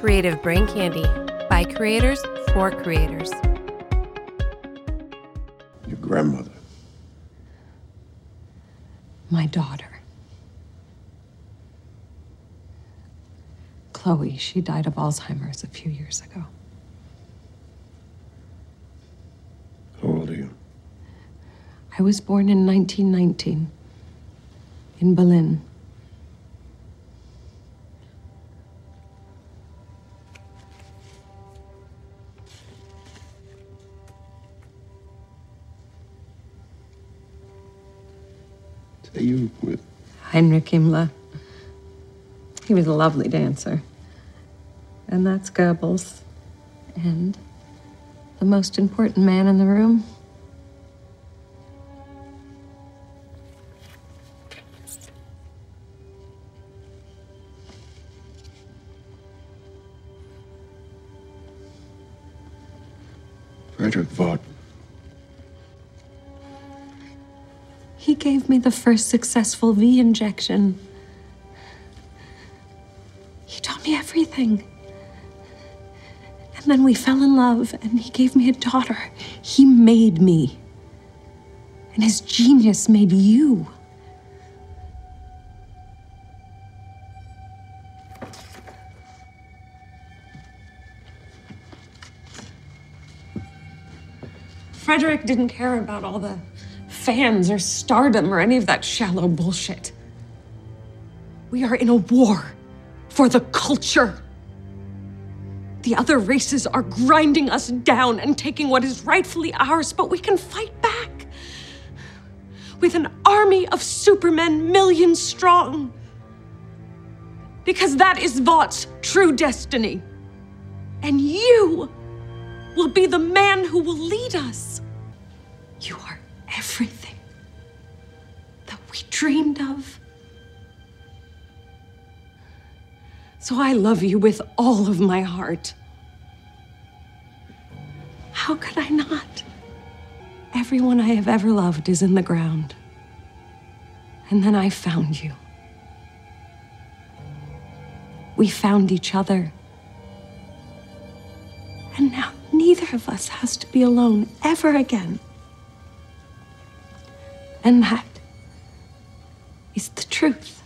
Creative Brain Candy by creators for creators. Your grandmother. My daughter. Chloe, she died of Alzheimer's a few years ago. How old are you? I was born in 1919 in Berlin. Heinrich Himmler. He was a lovely dancer. And that's Goebbels. And the most important man in the room. The first successful V injection. He taught me everything. And then we fell in love, and he gave me a daughter. He made me. And his genius made you. Frederick didn't care about all the fans or stardom or any of that shallow bullshit. We are in a war for the culture. The other races are grinding us down and taking what is rightfully ours, but we can fight back. With an army of supermen, millions strong. Because that is Vought's true destiny. And you will be the man who will lead us. You are everything that we dreamed of. So I love you with all of my heart. How could I not? Everyone I have ever loved is in the ground. And then I found you. We found each other. And now neither of us has to be alone ever again. And that is the truth.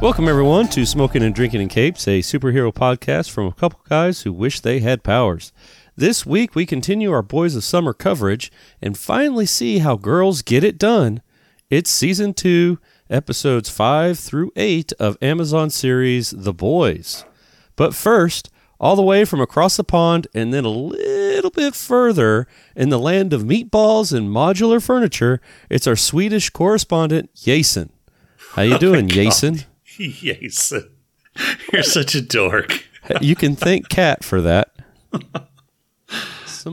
Welcome, everyone, to Smoking and Drinking in Capes, a superhero podcast from a couple guys who wish they had powers. This week, we continue our Boys of Summer coverage and finally see how girls get it done. It's season two, episodes five through eight of Amazon series The Boys. But first, all the way from across the pond and then a little bit further in the land of meatballs and modular furniture, it's our Swedish correspondent, Jason. How you oh doing, Jason? Jason. You're such a dork. you can thank Kat for that.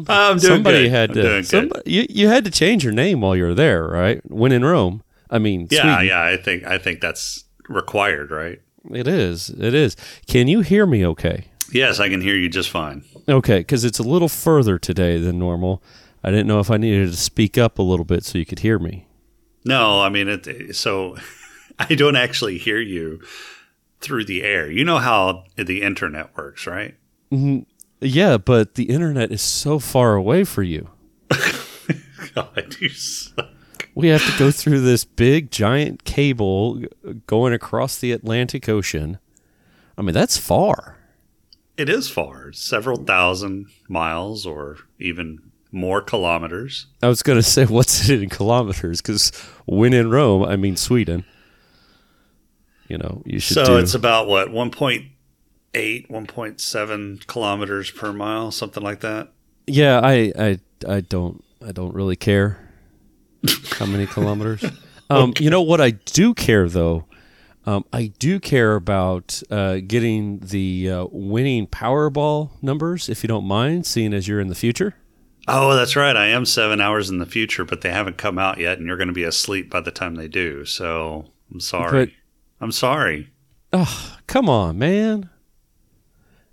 Some- I'm doing somebody good. had I'm to. somebody- you, you had to change your name while you were there, right? When in Rome, I mean, Yeah, Sweden. yeah. I think I think that's required, right? it is. It is. Can you hear me? Okay. Yes, I can hear you just fine. Okay, because it's a little further today than normal. I didn't know if I needed to speak up a little bit so you could hear me. No, I mean it. So I don't actually hear you through the air. You know how the internet works, right? Mm-hmm. Yeah, but the internet is so far away for you. God, you suck. We have to go through this big giant cable going across the Atlantic Ocean. I mean, that's far. It is far, several thousand miles, or even more kilometers. I was going to say, what's it in kilometers? Because when in Rome, I mean Sweden. You know, you should So do. it's about what 1.8, 1.7 kilometers per mile, something like that. yeah, I, I, I don't, I don't really care how many kilometers. Um, You know what I do care though. Um, I do care about uh, getting the uh, winning Powerball numbers, if you don't mind, seeing as you're in the future. Oh, that's right. I am seven hours in the future, but they haven't come out yet, and you're going to be asleep by the time they do. So I'm sorry. But- I'm sorry. Oh, Come on, man.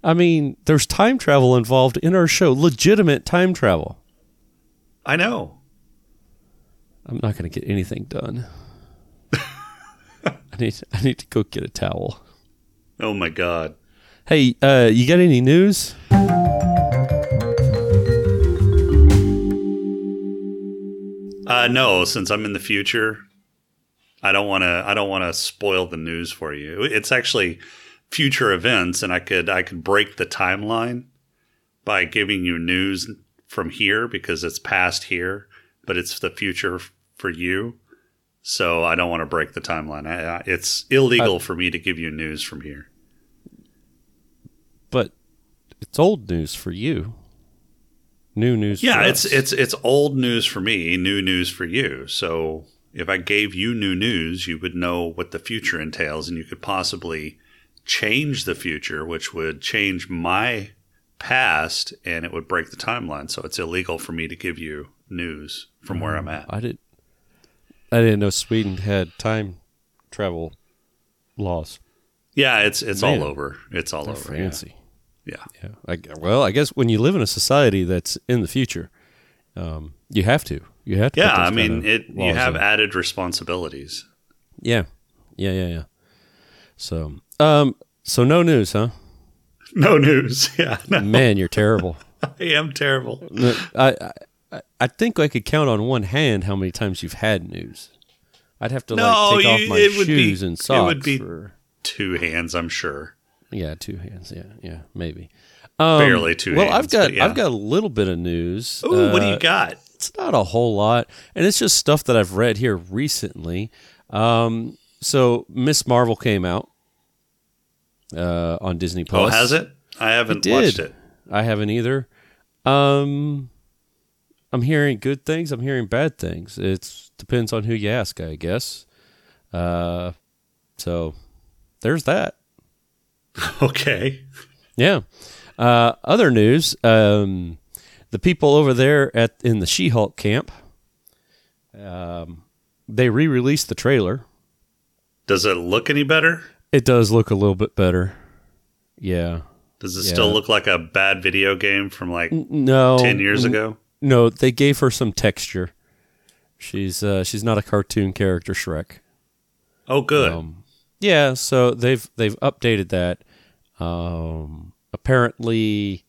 I mean, there's time travel involved in our show, legitimate time travel. I know. I'm not going to get anything done. I need I need to go get a towel. Oh my god. Hey, uh, you got any news? Uh, no, since I'm in the future, I don't want to. I don't want to spoil the news for you. It's actually future events, and I could I could break the timeline by giving you news from here because it's past here, but it's the future for you. So I don't want to break the timeline. I, I, it's illegal for me to give you news from here. But it's old news for you. New news. Yeah, for it's us. it's it's old news for me, new news for you. So if I gave you new news, you would know what the future entails, and you could possibly change the future, which would change my past, and it would break the timeline. So it's illegal for me to give you news from where I'm at. I did. I didn't know Sweden had time travel laws. Yeah, it's it's Man. all over. It's all They're over. fancy. Yeah. Yeah. I, well, I guess when you live in a society that's in the future, um, you have to. You have to. Yeah, I mean, it. You have in. added responsibilities. Yeah. Yeah. Yeah. Yeah. So, um, so no news, huh? No news. Yeah, no, Man, you're terrible. I am terrible. I, I I think I could count on one hand how many times you've had news. I'd have to No, like take you- off my would be- shoes and it would be- for Two hands, I'm sure. yeah, two hands. Yeah, yeah, maybe. Um, Barely two Well, I've got yeah. I've got a little bit of news. Ooh, what do Uh, you got? It's not a whole lot, and it's just stuff that I've read here recently. Um, so Miss Marvel came out uh, on Disney Oh, Plus. has it? I haven't did. watched it. I haven't either. Um, I'm hearing good things. I'm hearing bad things. It depends on who you ask, I guess. Uh, so there's that. Okay. Yeah. Uh, other news. Um, the people over there at in the She-Hulk camp. Um, they re-released the trailer. Does it look any better? It does look a little bit better. Yeah. Does it Yeah. still look like a bad video game from like No. 10 years ago? No, they gave her some texture. She's uh, she's not a cartoon character Shrek. Oh, good. Um, yeah, so they've they've updated that. Um, apparently,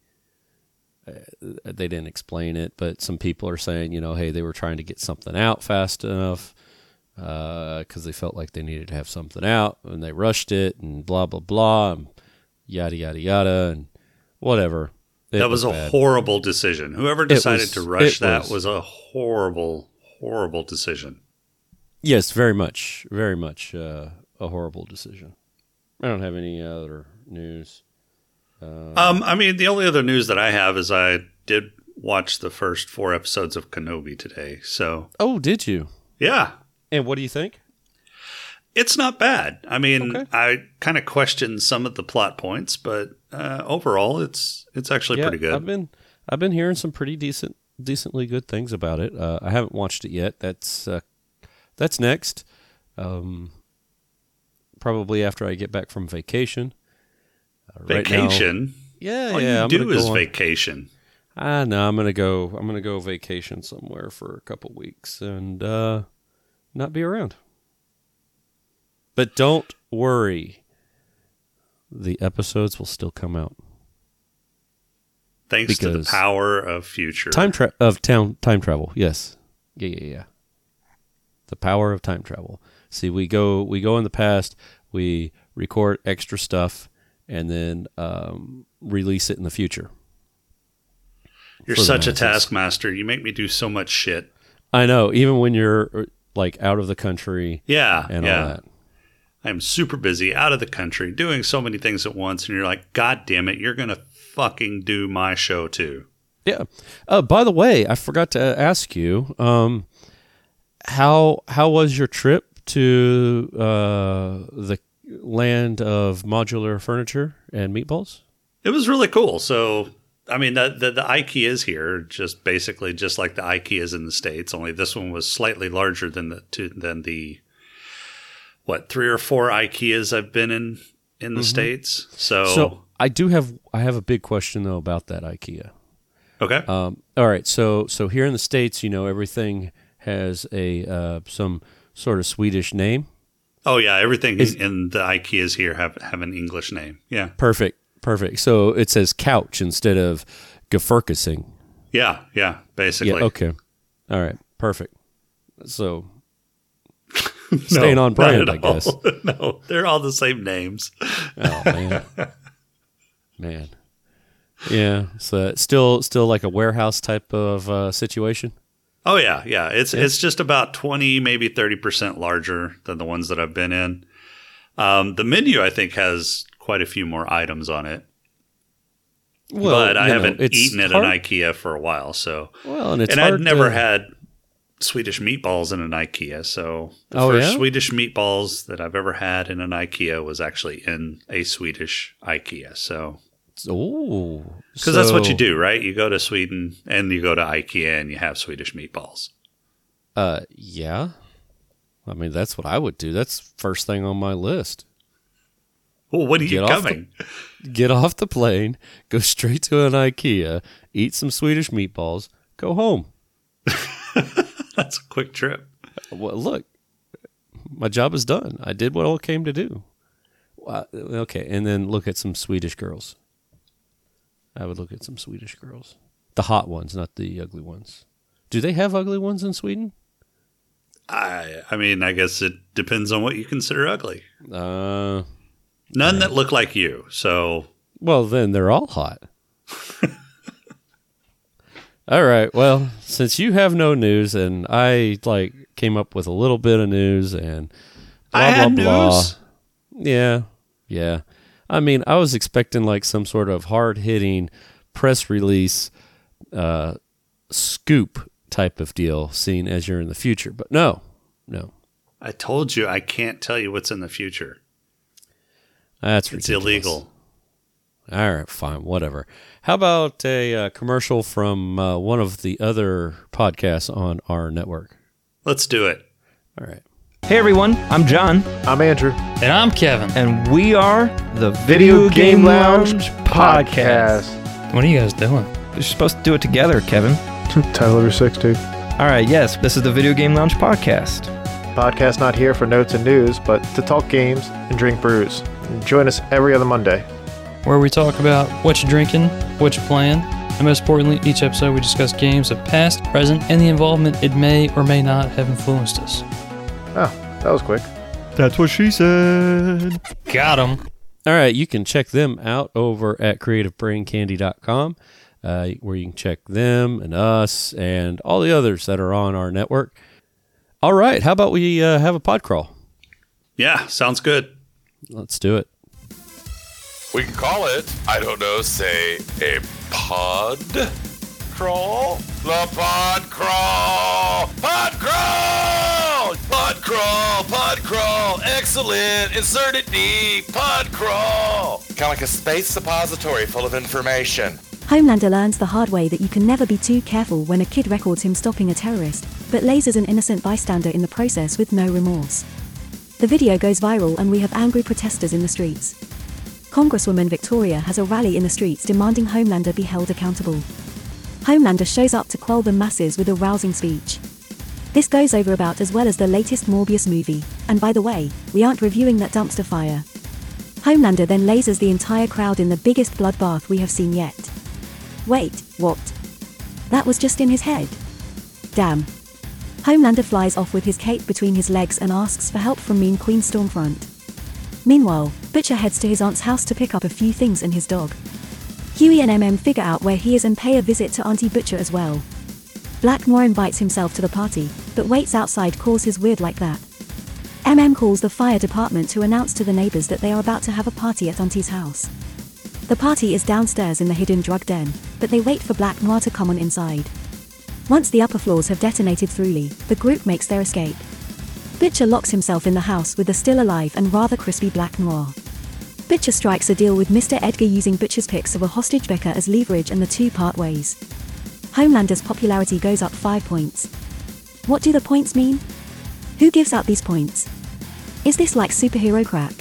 uh, they didn't explain it, but some people are saying, you know, hey, they were trying to get something out fast enough because they felt like they needed to have something out, and they rushed it, and blah blah blah, and yada yada yada, and whatever. It that was, a bad. horrible decision. Whoever decided was- to rush that was. was. a horrible, horrible decision. Yes, very much, very much uh, a horrible decision. I don't have any other news. Um, I mean, the only other news that I have is I did watch the first four episodes of Kenobi today. So, Oh, did you? yeah, And what do you think? it's not bad. I mean, Okay. I kind of question some of the plot points, but uh, overall, it's it's actually pretty good. I've been I've been hearing some pretty decent, decently good things about it. Uh, I haven't watched it yet. That's uh, that's next. Um, probably after I get back from vacation. Uh, right now- vacation. yeah, All yeah. you I'm do is on- vacation. Ah, no, I'm gonna go. I'm gonna go vacation somewhere for a couple weeks and uh, not be around. But don't worry, the episodes will still come out. Thanks to the power of future. Time tra- of town time travel. Yes. Yeah, yeah, yeah. The power of time travel. See, we go we go in the past, we record extra stuff, and then um, release it in the future. You're such a taskmaster. You make me do so much shit. I know, even when you're like out of the country Yeah, and yeah. all that. I'm super busy, out of the country, doing so many things at once, and you're like, God damn it, you're gonna fucking do my show too. Yeah. Uh, by the way, I forgot to ask you, um, how how was your trip to uh, the land of modular furniture and meatballs? It was really cool. So, I mean, the, the the IKEAs here, just basically just like the IKEAs in the states. Only this one was slightly larger than the to, than the what three or four IKEAs I've been in in the states. So, So I do have I have a big question though about that IKEA. okay, Um, all right, so so here in the states, you know, everything has a uh, some sort of Swedish name. oh yeah, everything is- in the IKEAs here have have an English name. Yeah, Perfect, perfect. So it says couch instead of gefurkasing. yeah, yeah. Basically, Yeah. Okay. All right. Perfect. So staying on brand, I guess. no, they're all the same names. Oh man, man. Yeah. So it's still still like a warehouse type of uh, situation. Oh yeah, yeah. It's it's just about twenty, maybe thirty percent larger than the ones that I've been in. Um, the menu, I think, has quite a few more items on it, but I haven't it's eaten at hard- an IKEA for a while. So, Well, and it's and I'd never to- had Swedish meatballs in an IKEA. So, the Oh, first yeah? Swedish meatballs that I've ever had in an IKEA was actually in a Swedish IKEA. So, Oh, because that's what you do, right? You go to Sweden and you go to IKEA and you have Swedish meatballs. Uh, yeah. I mean, that's what I would do. That's first thing on my list. Well, when are you Get the- coming? Get off the plane, go straight to an IKEA, eat some Swedish meatballs, go home. That's a quick trip. Well, look, my job is done. I did what I came to do. Uh, Okay, and then look at some Swedish girls. I would look at some Swedish girls, the hot ones, not the ugly ones. Do they have ugly ones in Sweden? I I mean, I guess it depends on what you consider ugly. Uh, None that look like you. So well, then they're all hot. all right. Well, since you have no news, and I like came up with a little bit of news, and blah I had blah blah. news. Yeah, yeah. I mean, I was expecting like some sort of hard hitting press release, uh, scoop type of deal, seen as you're in the future. But no, no, I told you I can't tell you what's in the future. That's It's ridiculous. illegal. All right, fine, whatever. How about a uh, commercial from uh, one of the other podcasts on our network? Let's do it. All right. Hey everyone, I'm John, I'm Andrew. And I'm Kevin. and we are the Video Game Lounge Podcast. What are you guys doing? You're supposed to do it together, Kevin. Title over six, dude. All right, yes, this is the Video Game Lounge Podcast. Podcast not here for notes and news, but to talk games and drink brews. Join us every other Monday. Where we talk about what you're drinking, what you're playing, and most importantly, each episode we discuss games of past, present, and the involvement it may or may not have influenced us. Oh, that was quick. That's what she said. Got him. All right, you can check them out over at creativebraincandy.com, uh, where you can check them and us and all the others that are on our network. All right, how about we uh, have a pod crawl? Yeah, sounds good. Let's do it. We can call it, I don't know, say a pod crawl? The pod crawl! Pod crawl! Pod crawl! Pod crawl! Excellent! Insert it deep! Pod crawl! Kind of like a space suppository full of information. Homelander learns the hard way that you can never be too careful when a kid records him stopping a terrorist, but lasers an innocent bystander in the process with no remorse. The video goes viral and we have angry protesters in the streets. Congresswoman Victoria has a rally in the streets demanding Homelander be held accountable. Homelander shows up to quell the masses with a rousing speech. This goes over about as well as the latest Morbius movie, and by the way, we aren't reviewing that dumpster fire. Homelander then lasers the entire crowd in the biggest bloodbath we have seen yet. Wait, what? That was just in his head. Damn. Homelander flies off with his cape between his legs and asks for help from Mean Queen Stormfront. Meanwhile, Butcher heads to his aunt's house to pick up a few things and his dog. Huey and MM figure out where he is and pay a visit to Auntie Butcher as well. Black Noir invites himself to the party, but waits outside calls his weird like that. MM calls the fire department to announce to the neighbors that they are about to have a party at Auntie's house. The party is downstairs in the hidden drug den, but they wait for Black Noir to come on inside. Once the upper floors have detonated thoroughly, the group makes their escape. Butcher locks himself in the house with the still alive and rather crispy Black Noir. Butcher strikes a deal with Mr. Edgar using Butcher's pics of a hostage Becca as leverage and the two part ways. Homelander's popularity goes up 5 points. What do the points mean? Who gives out these points? Is this like superhero crack?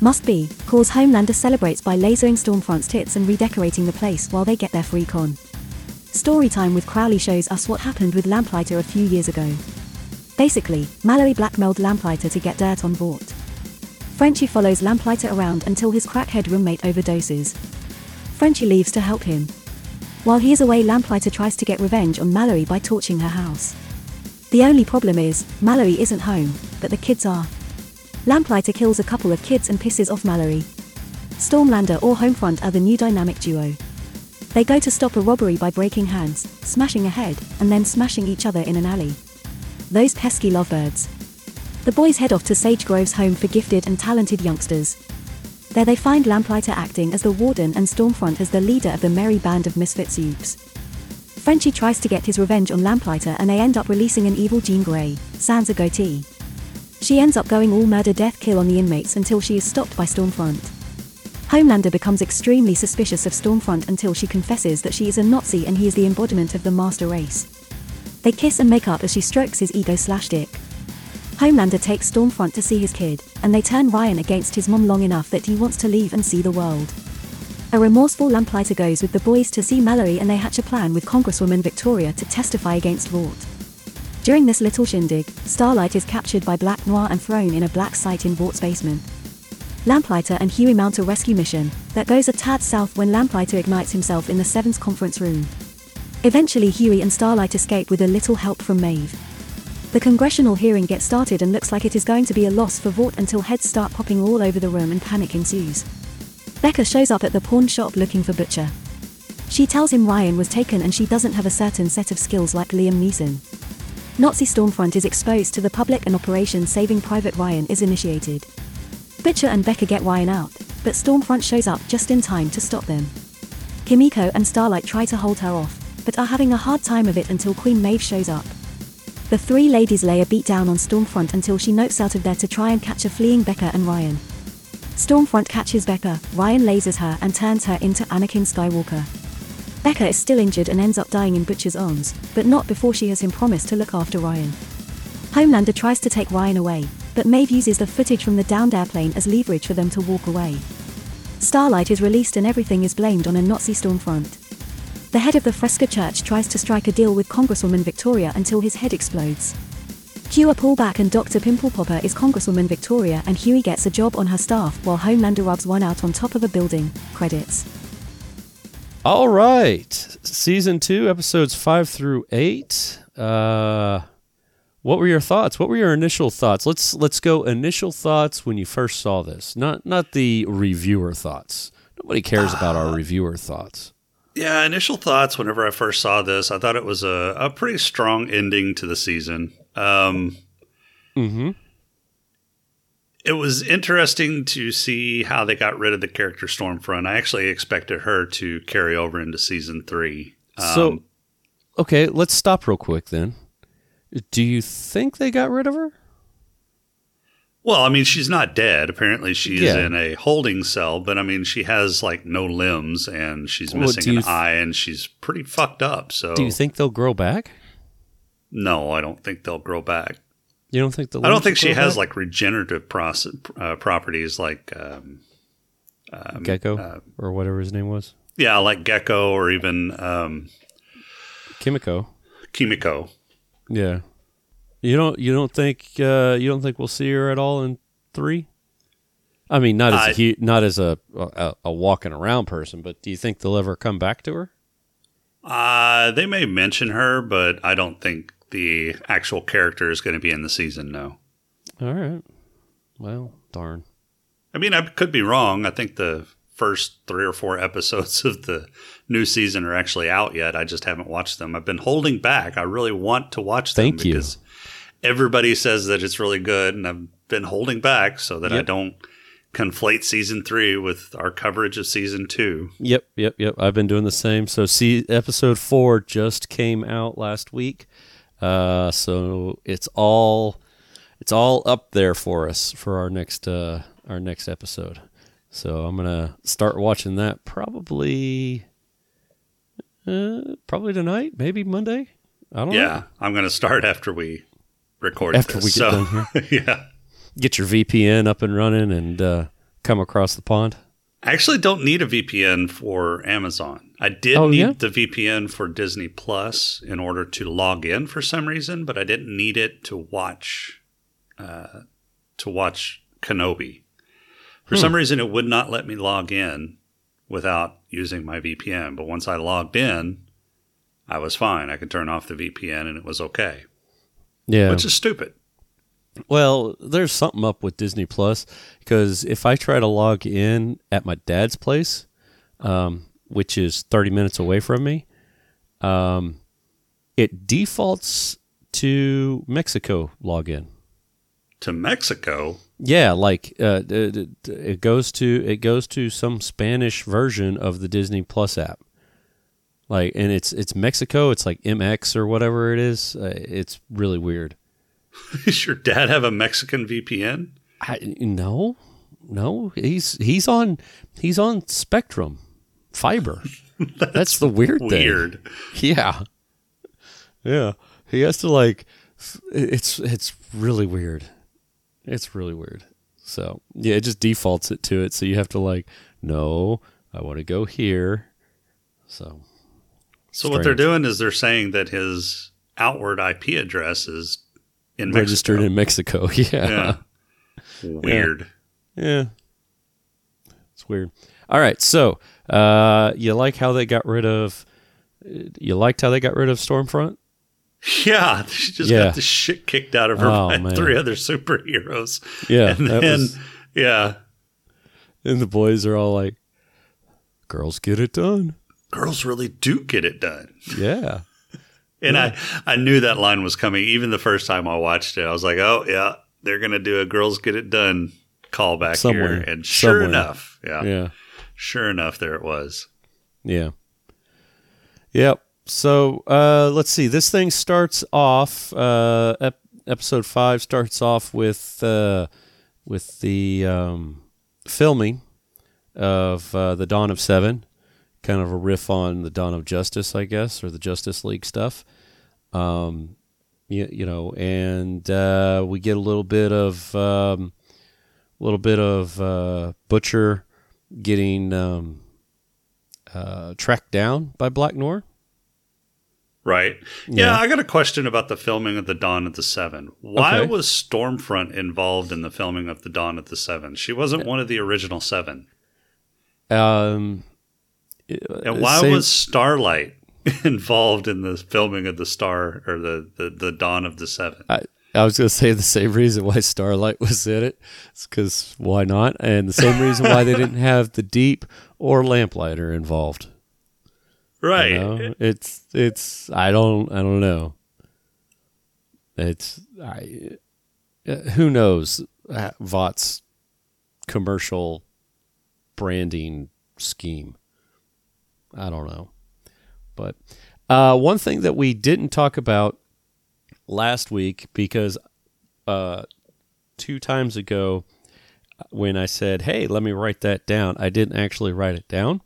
Must be, cause Homelander celebrates by lasering Stormfront's tits and redecorating the place while they get their free con. Storytime with Crowley shows us what happened with Lamplighter a few years ago. Basically, Mallory blackmailed Lamplighter to get dirt on Vought. Frenchie follows Lamplighter around until his crackhead roommate overdoses. Frenchie leaves to help him. While he is away, Lamplighter tries to get revenge on Mallory by torching her house. The only problem is, Mallory isn't home, but the kids are. Lamplighter kills a couple of kids and pisses off Mallory. Stormlander or Homefront are the new dynamic duo. They go to stop a robbery by breaking hands, smashing a head, and then smashing each other in an alley. Those pesky lovebirds. The boys head off to Sage Grove's home for gifted and talented youngsters. There they find Lamplighter acting as the warden and Stormfront as the leader of the merry band of misfit soups. Frenchie tries to get his revenge on Lamplighter and they end up releasing an evil Jean Grey, sans a goatee. She ends up going all murder death kill on the inmates until she is stopped by Stormfront. Homelander becomes extremely suspicious of Stormfront until she confesses that she is a Nazi and he is the embodiment of the master race. They kiss and make up as she strokes his ego slash dick. Homelander takes Stormfront to see his kid, and they turn Ryan against his mom long enough that he wants to leave and see the world. A remorseful Lamplighter goes with the boys to see Mallory and they hatch a plan with Congresswoman Victoria to testify against Vought. During this little shindig, Starlight is captured by Black Noir and thrown in a black site in Vought's basement. Lamplighter and Huey mount a rescue mission that goes a tad south when Lamplighter ignites himself in the Seven's conference room. Eventually, Huey and Starlight escape with a little help from Maeve. The congressional hearing gets started and looks like it is going to be a loss for Vought until heads start popping all over the room and panic ensues. Becca shows up at the pawn shop looking for Butcher. She tells him Ryan was taken and she doesn't have a certain set of skills like Liam Neeson. Nazi Stormfront is exposed to the public and Operation Saving Private Ryan is initiated. Butcher and Becca get Ryan out, but Stormfront shows up just in time to stop them. Kimiko and Starlight try to hold her off, but are having a hard time of it until Queen Maeve shows up. The three ladies lay a beat down on Stormfront until she notes out of there to try and catch a fleeing Becca and Ryan. Stormfront catches Becca, Ryan lasers her and turns her into Anakin Skywalker. Becca is still injured and ends up dying in Butcher's arms, but not before she has him promise to look after Ryan. Homelander tries to take Ryan away, but Maeve uses the footage from the downed airplane as leverage for them to walk away. Starlight is released and everything is blamed on a Nazi Stormfront. The head of the Fresca Church tries to strike a deal with Congresswoman Victoria until his head explodes. Cue a pullback and Dr. Pimple Popper is Congresswoman Victoria and Huey gets a job on her staff while Homelander rubs one out on top of a building. Credits. All right. Season two, episodes five through eight. Uh, what were your thoughts? What were your initial thoughts? Let's let's go initial thoughts when you first saw this. Not not the reviewer thoughts. Nobody cares about our reviewer thoughts. Yeah, initial thoughts whenever I first saw this, I thought it was a, a pretty strong ending to the season. Um, Mm-hmm. it was interesting to see how they got rid of the character Stormfront. I actually expected her to carry over into season three. Um, So, okay, let's stop real quick then. Do you think they got rid of her? well, I mean, she's not dead. Apparently, she's Yeah. in a holding cell, but I mean, she has like no limbs and she's Well, missing an th- eye and she's pretty fucked up. So, Do you think they'll grow back? no, I don't think they'll grow back. You don't think the I don't think she has back? like regenerative process, uh, properties like, um, um, Gecko uh, or whatever his name was. yeah, like Gecko or even um, Kimiko. Kimiko. Yeah. You don't you don't think uh, you don't think we'll see her at all in three? I mean, not as I- a hu- not as a, a a walking around person, but do you think they'll ever come back to her? Uh, they may mention her, but I don't think the actual character is going to be in the season. No. All right. Well, darn. I mean, I could be wrong. I think the first three or four episodes of the new season are actually out yet. I just haven't watched them. I've been holding back. I really want to watch them Thank you. because everybody says that it's really good, and I've been holding back so that I don't conflate season three with our coverage of season two. Yep, yep, yep. I've been doing the same. So, see, episode four just came out last week, uh, so it's all it's all up there for us for our next uh, our next episode. So I'm gonna start watching that probably uh, probably tonight, maybe Monday. I don't know. Yeah, I'm going to start after we record After this. we get so, done yeah. Get your VPN up and running and uh, come across the pond. I actually don't need a VPN for Amazon. I did Oh, need yeah? the VPN for Disney Plus in order to log in for some reason, but I didn't need it to watch uh, to watch Kenobi. For Hmm. some reason, it would not let me log in without using my VPN. But once I logged in, I was fine. I could turn off the VPN and it was okay, Yeah. which is stupid. Well, there's something up with Disney Plus because if I try to log in at my dad's place, um, which is 30 minutes away from me, um, it defaults to Mexico login. To Mexico, Yeah, like uh, d- it goes to it goes to some Spanish version of the Disney Plus app. Like, and it's it's Mexico. It's like MX or whatever it is. Uh, it's really weird. does your dad have a Mexican VPN? I, no, no, he's he's on he's on Spectrum fiber. That's, the weird thing. Weird. Yeah, yeah. He has to like. It's it's really weird. It's really weird. So yeah, it just defaults it to it. So you have to like, no, I want to go here. So So what they're doing is they're saying that his outward IP address is in registered Mexico. in Mexico. Yeah. Yeah. Weird. Yeah. It's weird. All right. So, uh, you like how they got rid of, you liked how they got rid of Stormfront? Yeah, she just Yeah. got the shit kicked out of her Oh, by man. three other superheroes. Yeah. and then was- yeah, and the boys are all like, girls get it done. girls really do get it done. Yeah. And I I knew that line was coming even the first time I watched it. I was like, oh yeah, they're gonna do a girls get it done callback Somewhere. here, and sure Somewhere. enough, yeah, Yeah. sure enough, there it was. Yeah. Yep. So uh, let's see. This thing starts off. Uh, ep- episode five starts off with uh, with the um, filming of uh, the Dawn of Seven, kind of a riff on the Dawn of Justice, I guess, or the Justice League stuff. Um, you, you know, and uh, we get a little bit of um, a little bit of uh, Butcher getting um, tracked down by Black Noir. Right. Yeah, Yeah. I got a question about the filming of the Dawn of the Seven. Why Okay. was Stormfront involved in the filming of the Dawn of the Seven? She wasn't one of the original seven. Um, And why same- was Starlight involved in the filming of the Star or the, the, the Dawn of the Seven? I, I was going to say the same reason why Starlight was in it. It's because why not? And the same reason why they didn't have the Deep or Lamplighter involved. You Right. know? It's it's I don't I don't know. It's I uh, who knows uh, Vought's commercial branding scheme. I don't know. But uh, one thing that we didn't talk about last week because uh, two times ago when I said, "Hey, let me write that down," I didn't actually write it down.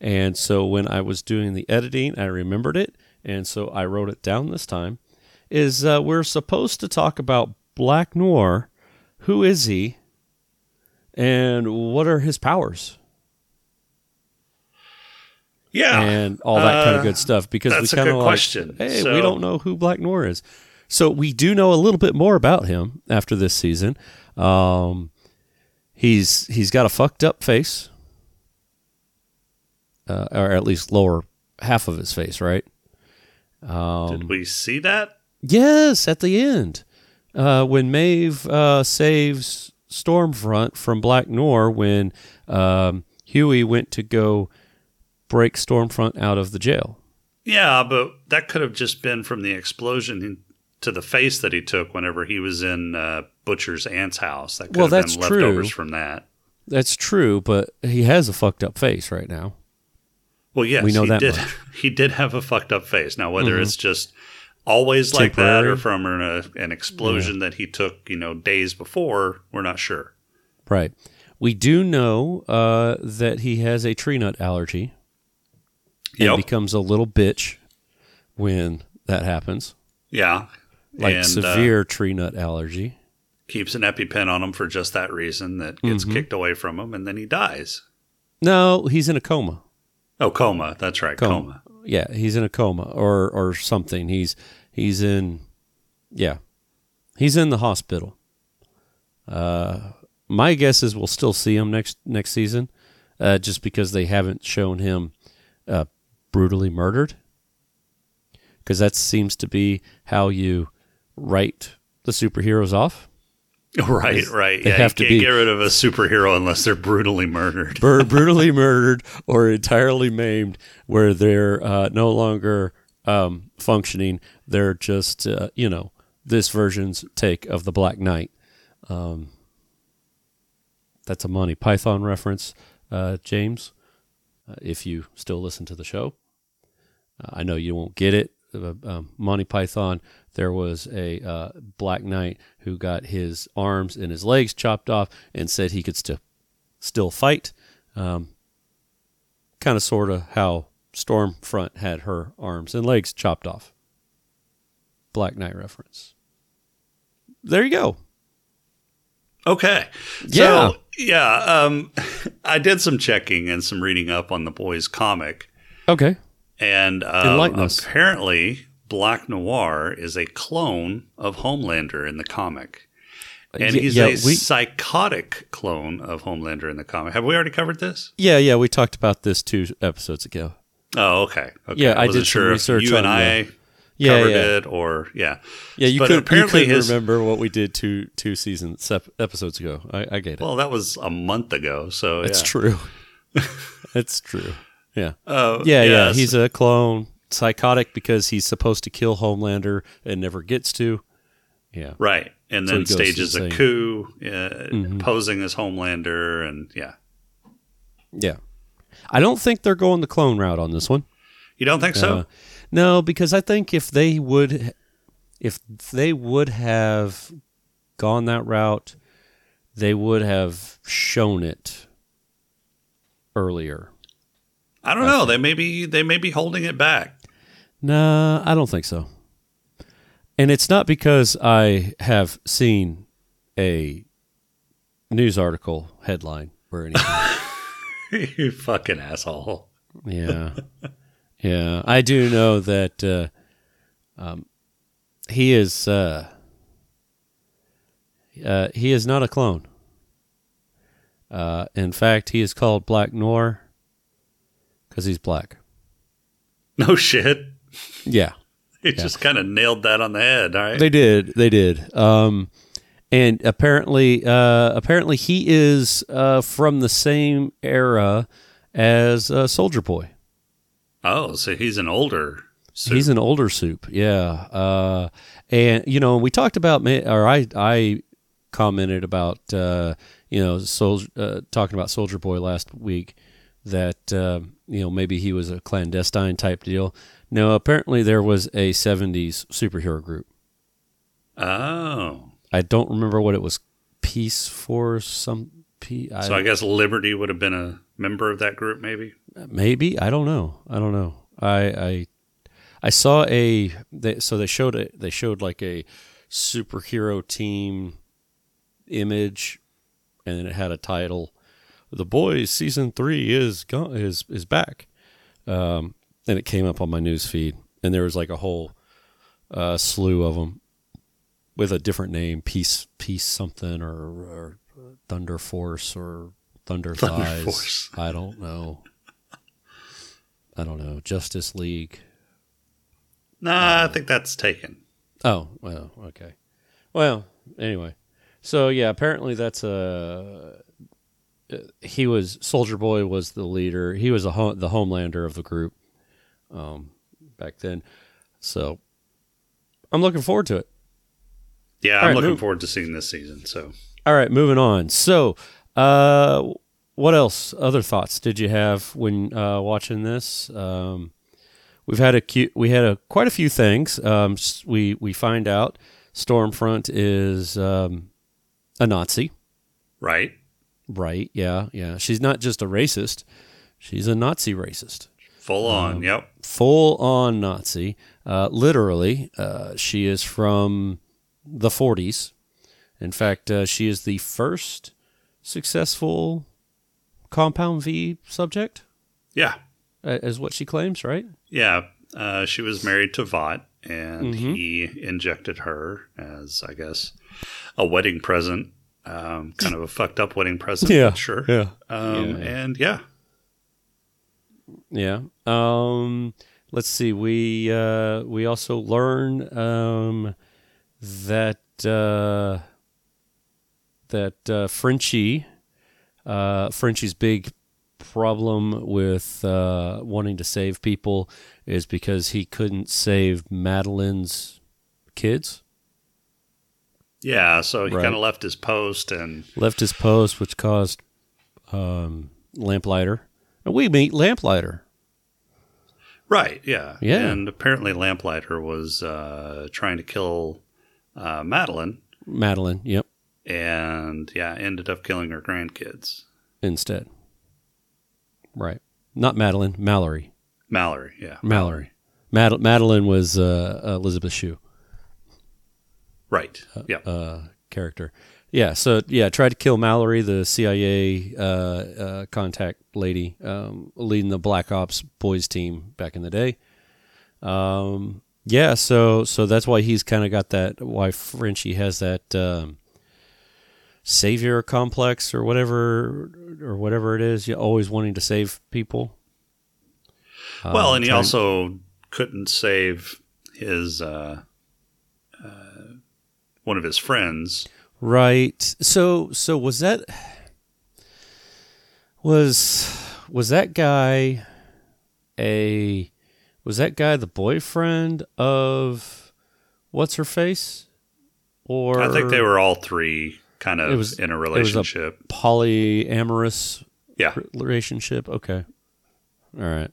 And so when I was doing the editing, I remembered it, and so I wrote it down this time. Is uh, we're supposed to talk about Black Noir? Who is he? And what are his powers? Yeah. and all that kind Uh, of good stuff because we kind of like, question. hey, So- we don't know who Black Noir is. So we do know a little bit more about him after this season. Um, he's he's got a fucked up face, uh, or at least lower half of his face, right? Um, Did we see that? Yes, at the end, uh, when Maeve uh, saves Stormfront from Black Noir, when um, Huey went to go break Stormfront out of the jail. Yeah, but that could have just been from the explosion to the face that he took whenever he was in uh, Butcher's aunt's house. That could Well, have that's been true. from that. That's true, but he has a fucked up face right now. Well, yes, We know he that did. much. He did have a fucked up face. Now, whether Mhm. it's just always like that or from an, an explosion that he took, you know, days before, we're not sure. Right. We do know uh, that he has a tree nut allergy and Yep. becomes a little bitch when that happens. Yeah, Like And, uh, severe tree nut allergy. keeps an EpiPen on him for just that reason that gets Mhm. kicked away from him, and then he dies. No, he's in a coma. Oh, coma. That's right, coma. Yeah, he's in a coma or or something. He's he's in yeah. He's in the hospital. Uh my guess is we'll still see him next next season. Uh just because they haven't shown him uh brutally murdered. Cuz that seems to be how you write the superheroes off. Right, right. They yeah, have you to can't be- get rid of a superhero unless they're brutally murdered. Bur- brutally murdered or entirely maimed, where they're uh, no longer um, functioning. They're just, uh, you know, this version's take of the Black Knight. Um, that's a Monty Python reference, uh, James. Uh, if you still listen to the show, uh, I know you won't get it. Uh, um, Monty Python. There was a uh, Black Knight who got his arms and his legs chopped off and said he could still still fight. Um, kind of, sort of how Stormfront had her arms and legs chopped off. Black Knight reference. There you go. Okay. Yeah. So, yeah. Um, I did some checking and some reading up on the boys' comic, Okay. And um, apparently, Black Noir is a clone of Homelander in the comic. And he's yeah, a we- psychotic clone of Homelander in the comic. Have we already covered this? Yeah, yeah. We talked about this two episodes ago. Oh, okay. okay. Yeah, I wasn't did some sure research you and I Yeah, covered yeah. it, or yeah, Yeah, you But could you apparently his- remember what we did two two seasons sep- episodes ago. I, I get it. Well, that was a month ago, so It's yeah. true. it's true. Yeah. Oh, yeah, yeah. yes. He's a clone, psychotic because he's supposed to kill Homelander and never gets to. Yeah. Right. And So then he stages a coup, uh, Mhm. posing as Homelander, and yeah. Yeah. I don't think they're going the clone route on this one. You don't think so? Uh, no, because I think if they would, if they would have gone that route, they would have shown it earlier. I don't know. They may be they may be holding it back. No, I don't think so. And it's not because I have seen a news article headline or anything. you fucking asshole. yeah. Yeah. I do know that uh, um, he is uh, uh, he is not a clone. Uh, in fact, he is called Black Noir because he's black. No shit. Yeah. He Yeah. just kind of nailed that on the head. All right. They did. They did. Um, and apparently, uh, apparently, he is uh, from the same era as uh, Soldier Boy. oh, so he's an older. Soup. He's an older soup. Yeah. Uh, and you know, we talked about, or I, I commented about, uh, you know, Sol- uh, talking about Soldier Boy last week that uh, you know maybe he was a clandestine type deal. No, apparently there was a '70s superhero group. Oh. I don't remember what it was. Peace for some P. So I guess Liberty would have been a member of that group, maybe. maybe I don't know. I don't know. I I I saw a they, so they showed a, they showed like a superhero team image, and it had a title. The Boys season three is gone, is is back, um, and it came up on my news feed, and there was like a whole uh, slew of them with a different name, peace peace something or, or Thunder Force or Thunder, Thunder Thighs. Force. I don't know. I don't know. Justice League. Nah, I think that's taken. Oh, well, okay. Well, anyway. So yeah, apparently that's a uh, he was Soldier Boy was the leader. He was the ho- the homelander of the group um back then. So I'm looking forward to it. Yeah, All I'm right, looking move- forward to seeing this season. So All right, moving on. So, uh, what else? Other thoughts did you have when uh, watching this? Um, we've had a cu- we had a quite a few things. Um, we we find out Stormfront is um, a Nazi. right, Right? Yeah, yeah. She's not just a racist; she's a Nazi racist full on. Um, yep. full on Nazi. Uh, literally, uh, she is from the 40s, In fact, uh, she is the first successful Compound V subject, Yeah. is what she claims, right? Yeah. Uh, she was married to Vought, and Mhm. he injected her as, I guess, a wedding present. Um, kind of a fucked up wedding present. Yeah, Sure. yeah. Um, Yeah. And yeah. Yeah. Um, let's see. We uh, we also learn um, that uh, that uh, Frenchie uh, Frenchie's big problem with uh, wanting to save people is because he couldn't save Madeline's kids. Yeah. So he Right. kind of left his post and Left his post, which caused um, Lamplighter. And we meet Lamplighter. Right, yeah. Yeah. And apparently Lamplighter was uh, trying to kill uh, Madeline Madeline. Yep. and, yeah, ended up killing her grandkids. Instead. Right. Not Madeline. Mallory. Mallory, yeah. Mallory. Mad- Madeline was uh, Elizabeth Shue Right, yeah. uh, character. Yeah. So yeah, tried to kill Mallory, the CIA uh, uh, contact lady, um, leading the Black Ops boys team back in the day. Um, yeah. So so that's why he's kind of got that. Why Frenchie has that. Um, savior complex or whatever or whatever it is you always wanting to save people well, Um, and he also couldn't save his uh, uh, one of his friends. Right. So so was that was was that guy a was that guy the boyfriend of what's her face? Or I think they were all three kind of was- in a it was a relationship. polyamorous yeah. relationship. Okay. All right.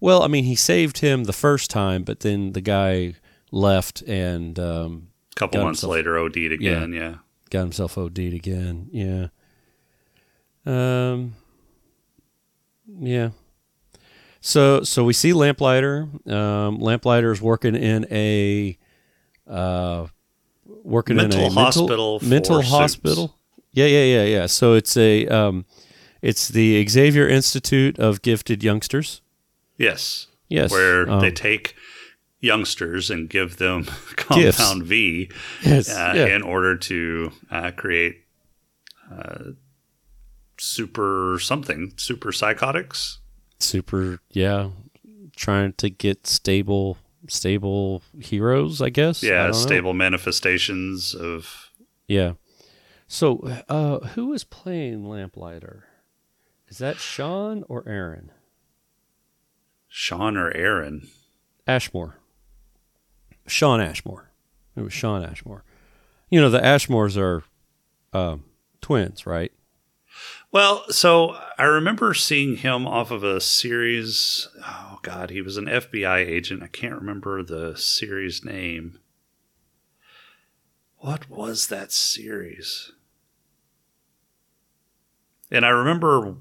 Well, I mean, he saved him the first time, but then the guy left and um, A couple months himself- later, OD'd again. Yeah. got himself OD'd again. Yeah. Um. Yeah. So so we see Lamplighter. Um, Lamplighter is working in a uh, working Mental in a hospital mental, mental hospital. Yeah, yeah, yeah, yeah. So it's a um, it's the Xavier Institute of Gifted Youngsters. Yes. Yes, Where um, they take youngsters and give them Compound V Yes, uh, yeah. in order to uh, create uh, super something, super psychotics. super yeah trying to get stable stable heroes i guess Yeah, know. stable manifestations of. yeah so uh who is playing lamplighter is that shawn or aaron Shawn or Aaron. ashmore shawn ashmore it was shawn ashmore you know the ashmores are um twins right Well, so I remember seeing him off of a series. Oh God, he was an FBI agent. I can't remember the series name. What was that series? And I remember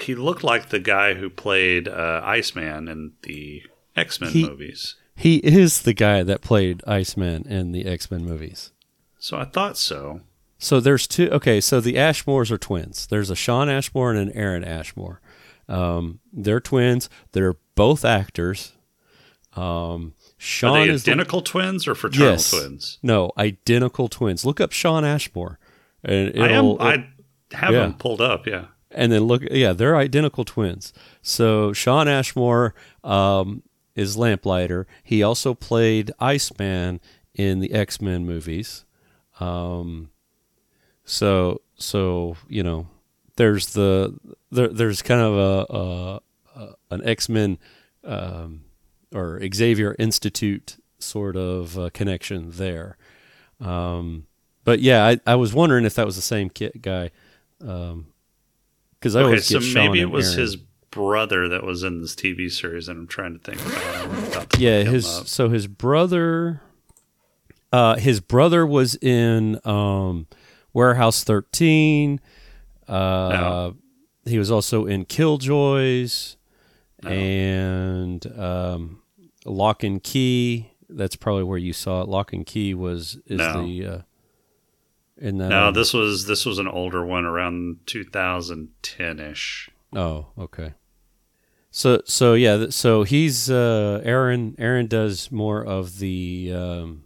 he looked like the guy who played uh, Iceman in the X Men movies. He is the guy that played iceman in the x-men movies So I thought so. So there's two. Okay, so the Ashmores are twins. There's a Shawn Ashmore and an Aaron Ashmore. Um, they're twins. They're both actors. Um, Shawn Are they identical twins or fraternal yes, twins? No, identical twins. Look up Shawn Ashmore. And I am. it'll- I have yeah. them pulled up. Yeah. and then look yeah they're identical twins so shawn ashmore um, is lamplighter. He also played iceman in the x-men movies. Um, so so you know there's the there, there's kind of a, a, a an x-men um, or xavier institute sort of uh, connection there. Um, but yeah I, I was wondering if that was the same kid guy um, because I okay, always so get Shawn maybe it was Aaron. his brother that was in this TV series, and I'm trying to think about. to yeah his so his brother uh his brother was in um warehouse 13 uh No. he was also in killjoys and um locke and key that's probably where you saw it locke and key was is No. the uh In that, No, um, this was this was an older one around 2010 ish. Oh, okay. So so yeah, so he's uh Aaron Aaron does more of the um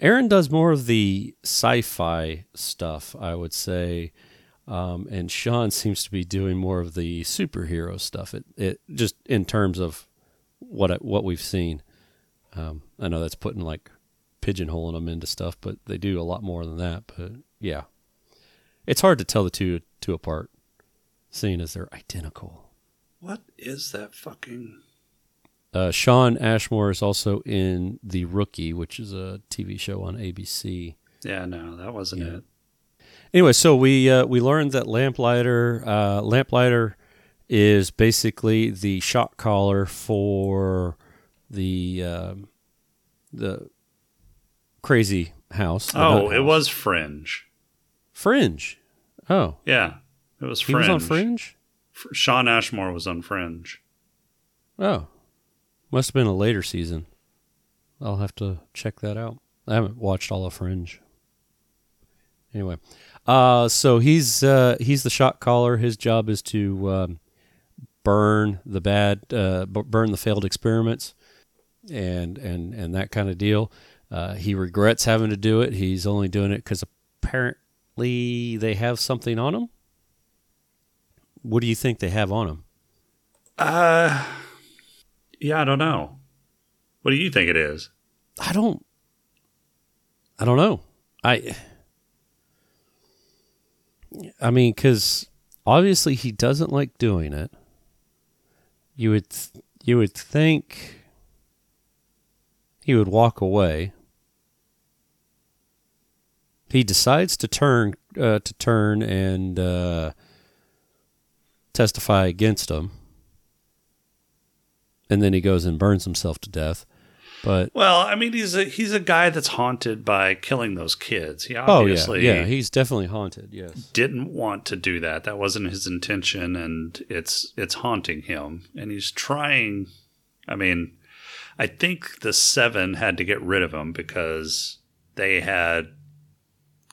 Aaron does more of the sci-fi stuff, I would say. Um, and Shawn seems to be doing more of the superhero stuff. It, it just in terms of what what we've seen. Um, I know that's putting like pigeonholing them into stuff, but they do a lot more than that. But yeah, it's hard to tell the two two apart, seeing as they're identical. What is that fucking? Uh, Shawn Ashmore is also in The Rookie, which is a TV show on ABC. Yeah, no, that wasn't Yeah. it. Anyway, so we uh, we learned that Lamplighter uh, Lamplighter is basically the shot caller for the um, the crazy house. Oh, it house. was Fringe. Fringe. Oh, Yeah, it was he Fringe. was on Fringe. Shawn Ashmore was on Fringe. Oh, must have been a later season. I'll have to check that out. I haven't watched all of Fringe. Anyway, uh, so he's uh, he's the shot caller. His job is to um, burn the bad, uh, b- burn the failed experiments, and and and that kind of deal. Uh, he regrets having to do it. He's only doing it because apparently they have something on him. What do you think they have on him? Uh, yeah, I don't know. What do you think it is? I don't. I don't know. I. I mean, because obviously he doesn't like doing it. You would, th- you would think he would walk away. He decides to turn, uh, to turn and uh, testify against him, and then he goes and burns himself to death. But Well, I mean, he's a he's a guy that's haunted by killing those kids. He Oh obviously yeah, yeah, he's definitely haunted. Yes. didn't want to do that. That wasn't his intention, and it's it's haunting him. And he's trying. I mean, I think the seven had to get rid of him because they had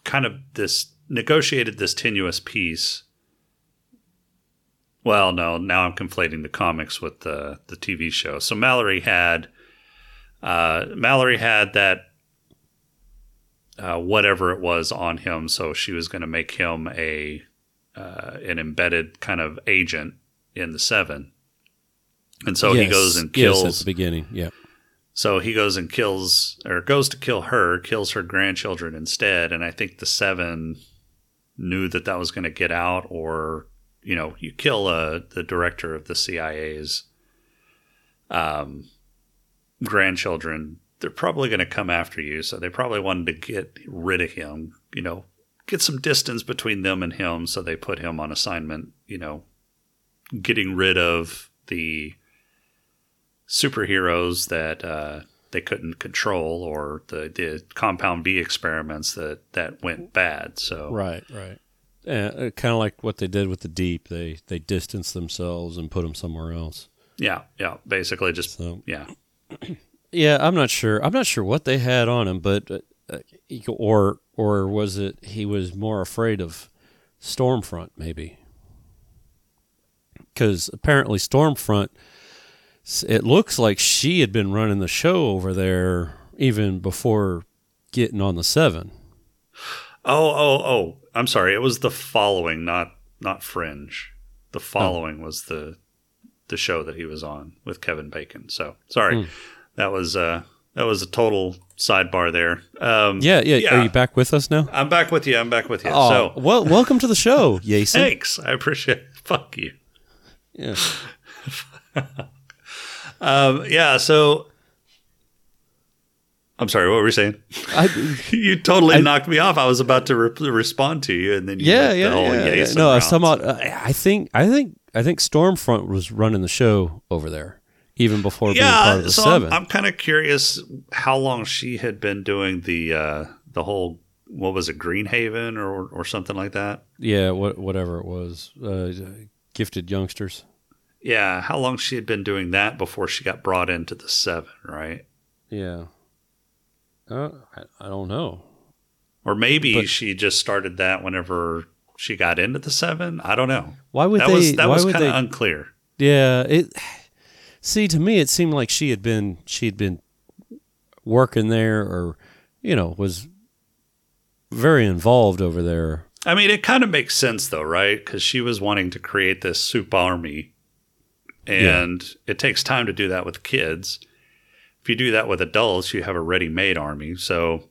kind of this negotiated this tenuous peace. Well, no, now I'm conflating the comics with the the TV show. So Mallory had uh, Mallory had that uh, whatever it was on him. So she was going to make him a uh, an embedded kind of agent in the Seven. And so he goes and yes, kills. at the beginning. Yeah. So he goes and kills, or goes to kill her, kills her grandchildren instead. And I think the Seven knew that that was going to get out, or you know, you kill uh, the director of the CIA's um, grandchildren, they're probably going to come after you. So they probably wanted to get rid of him, you know, get some distance between them and him. So they put him on assignment, you know, getting rid of the superheroes that uh, they couldn't control or the, the compound V experiments that, that went bad. So Right. Right. Uh, kind of like what they did with the deep. They they distanced themselves and put them somewhere else. yeah, yeah, basically just So yeah. yeah, I'm not sure. I'm not sure what they had on him, but uh, uh, or or was it he was more afraid of Stormfront maybe? Because apparently Stormfront, it looks like she had been running the show over there even before getting on the seven. Oh, oh, oh. I'm sorry. It was the following, not not Fringe. The following was the the show that he was on with Kevin Bacon. So sorry, Hmm. that was uh that was a total sidebar there. Um, Yeah, yeah. Are you back with us now? I'm back with you. I'm back with you. Oh, so well, welcome to the show, Jason. thanks. I appreciate. It. Fuck you. Yeah. Um, yeah. So I'm sorry. What were you saying? I, you totally I- knocked me off. I was about to re- respond to you, and then you yeah, yeah, whole yeah, yeah. No, I was talking about. Uh, I think, I think, I think Stormfront was running the show over there even before being part of the so 7 I'm, I'm kind of curious how long she had been doing the uh, the whole what was it Greenhaven or or something like that. yeah, what, whatever it was, uh, gifted youngsters. Yeah, how long she had been doing that before she got brought into the seven, right? Yeah. Uh, I, I don't know. Or maybe But- she just started that whenever she got into the seven. I don't know. Why would that they? was that why was kind of unclear. Yeah, it. See, to me, it seemed like she had been she had been working there, or you know, was very involved over there. I mean, it kind of makes sense though, right? Because she was wanting to create this soup army, and it takes time to do that with kids. If you do that with adults, you have a ready-made army. So,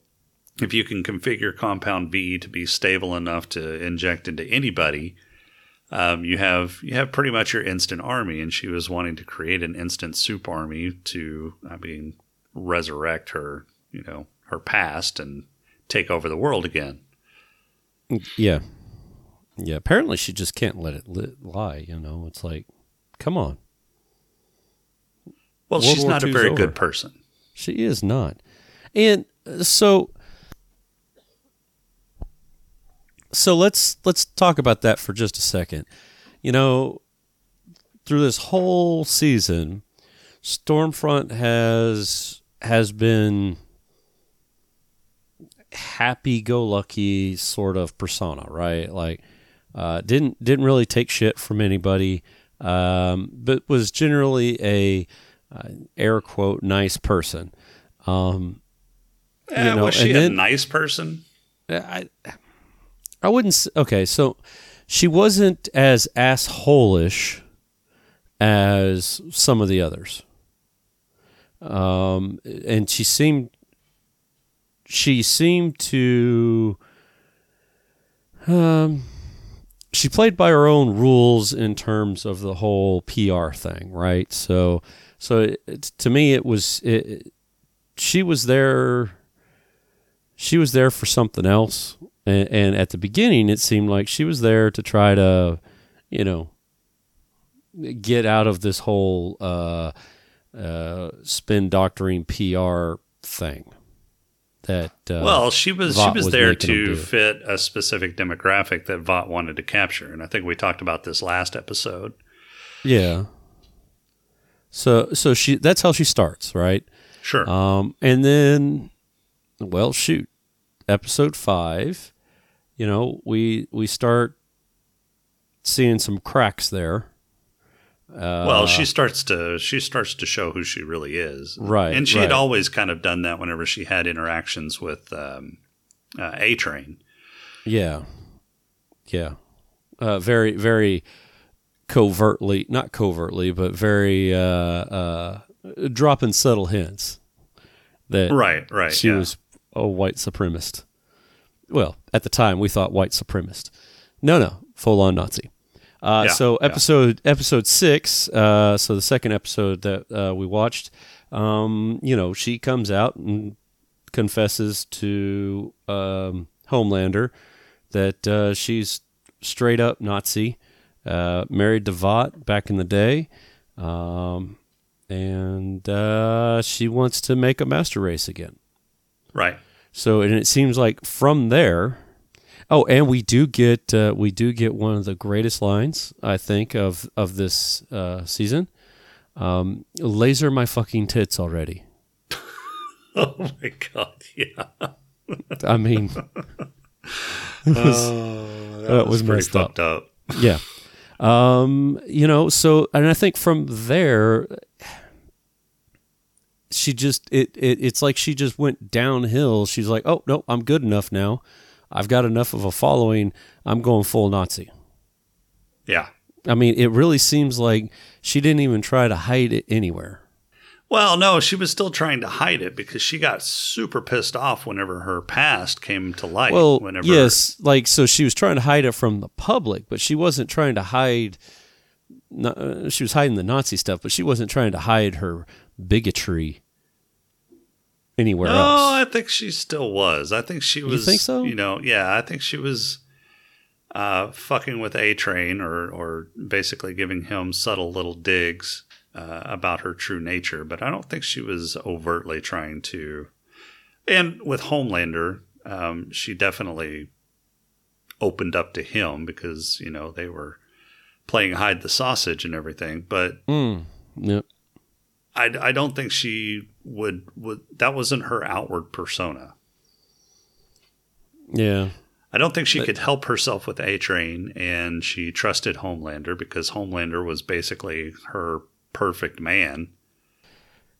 if you can configure Compound V to be stable enough to inject into anybody, um, you have you have pretty much your instant army. And she was wanting to create an instant soup army to, I mean, resurrect her, you know, her past and take over the world again. Yeah, yeah. Apparently, she just can't let it li- lie. You know, it's like, come on. Well, World she's War not a very over. good person. She is not. And uh, so so let's let's talk about that for just a second. You know, through this whole season, Stormfront has has been happy go lucky sort of persona, right? Like uh, didn't didn't really take shit from anybody, um, but was generally a uh, air quote nice person. Um, Eh, you know, was she and a then- nice person? I I wouldn't. Okay, so she wasn't as assholish as some of the others. Um, and she seemed she seemed to um she played by her own rules in terms of the whole PR thing, right? So so it, to me it was it, she was there she was there for something else. And, and at the beginning it seemed like she was there to try to you know get out of this whole uh, uh, spin doctoring PR thing that uh, well, she was Vought she was, was there to fit a specific demographic that Vought wanted to capture, and I think we talked about this last episode. yeah so so she that's how she starts right Sure. Um, and then, well, shoot, episode five. You know, we we start seeing some cracks there. Uh, well, she starts to she starts to show who she really is, Right, And she had right. always kind of done that whenever she had interactions with um, uh, A Train. yeah, yeah, uh, very very covertly, not covertly, but very uh, uh, dropping subtle hints that Right, right, she yeah. was a white supremacist. Well, at the time, we thought white supremacist. No, no, full on Nazi. Uh, Yeah, so yeah. episode episode six, uh, so the second episode that uh, we watched, um, you know, she comes out and confesses to um, Homelander that uh, she's straight up Nazi, uh, married Vought back in the day, um, and uh, she wants to make a master race again. Right. So, and it seems like from there. Oh, and we do get uh, we do get one of the greatest lines I think of of this uh, season. Um, laser my fucking tits already. Oh my god! Yeah. I mean, it was, Oh, that was was pretty messed up. up. yeah. Um, you know, so and I think from there she just it, it it's like she just went downhill. She's like, "Oh, no, I'm good enough now. I've got enough of a following. I'm going full Nazi." Yeah. I mean, it really seems like she didn't even try to hide it anywhere. Well, no, she was still trying to hide it because she got super pissed off whenever her past came to light. Well, whenever yes, like so she was trying to hide it from the public, but she wasn't trying to hide. no- uh, She was hiding the Nazi stuff, but she wasn't trying to hide her bigotry anywhere No, else. I think she still was. I think she was. You think so? You know, yeah, I think she was uh, fucking with A Train, or or basically giving him subtle little digs uh, about her true nature. But I don't think she was overtly trying to. And with Homelander, um, she definitely opened up to him because you know they were playing hide the sausage and everything. But Mm, yep. I, I don't think she would would that wasn't her outward persona. Yeah. I don't think she could help herself with A Train, and she trusted Homelander because Homelander was basically her perfect man.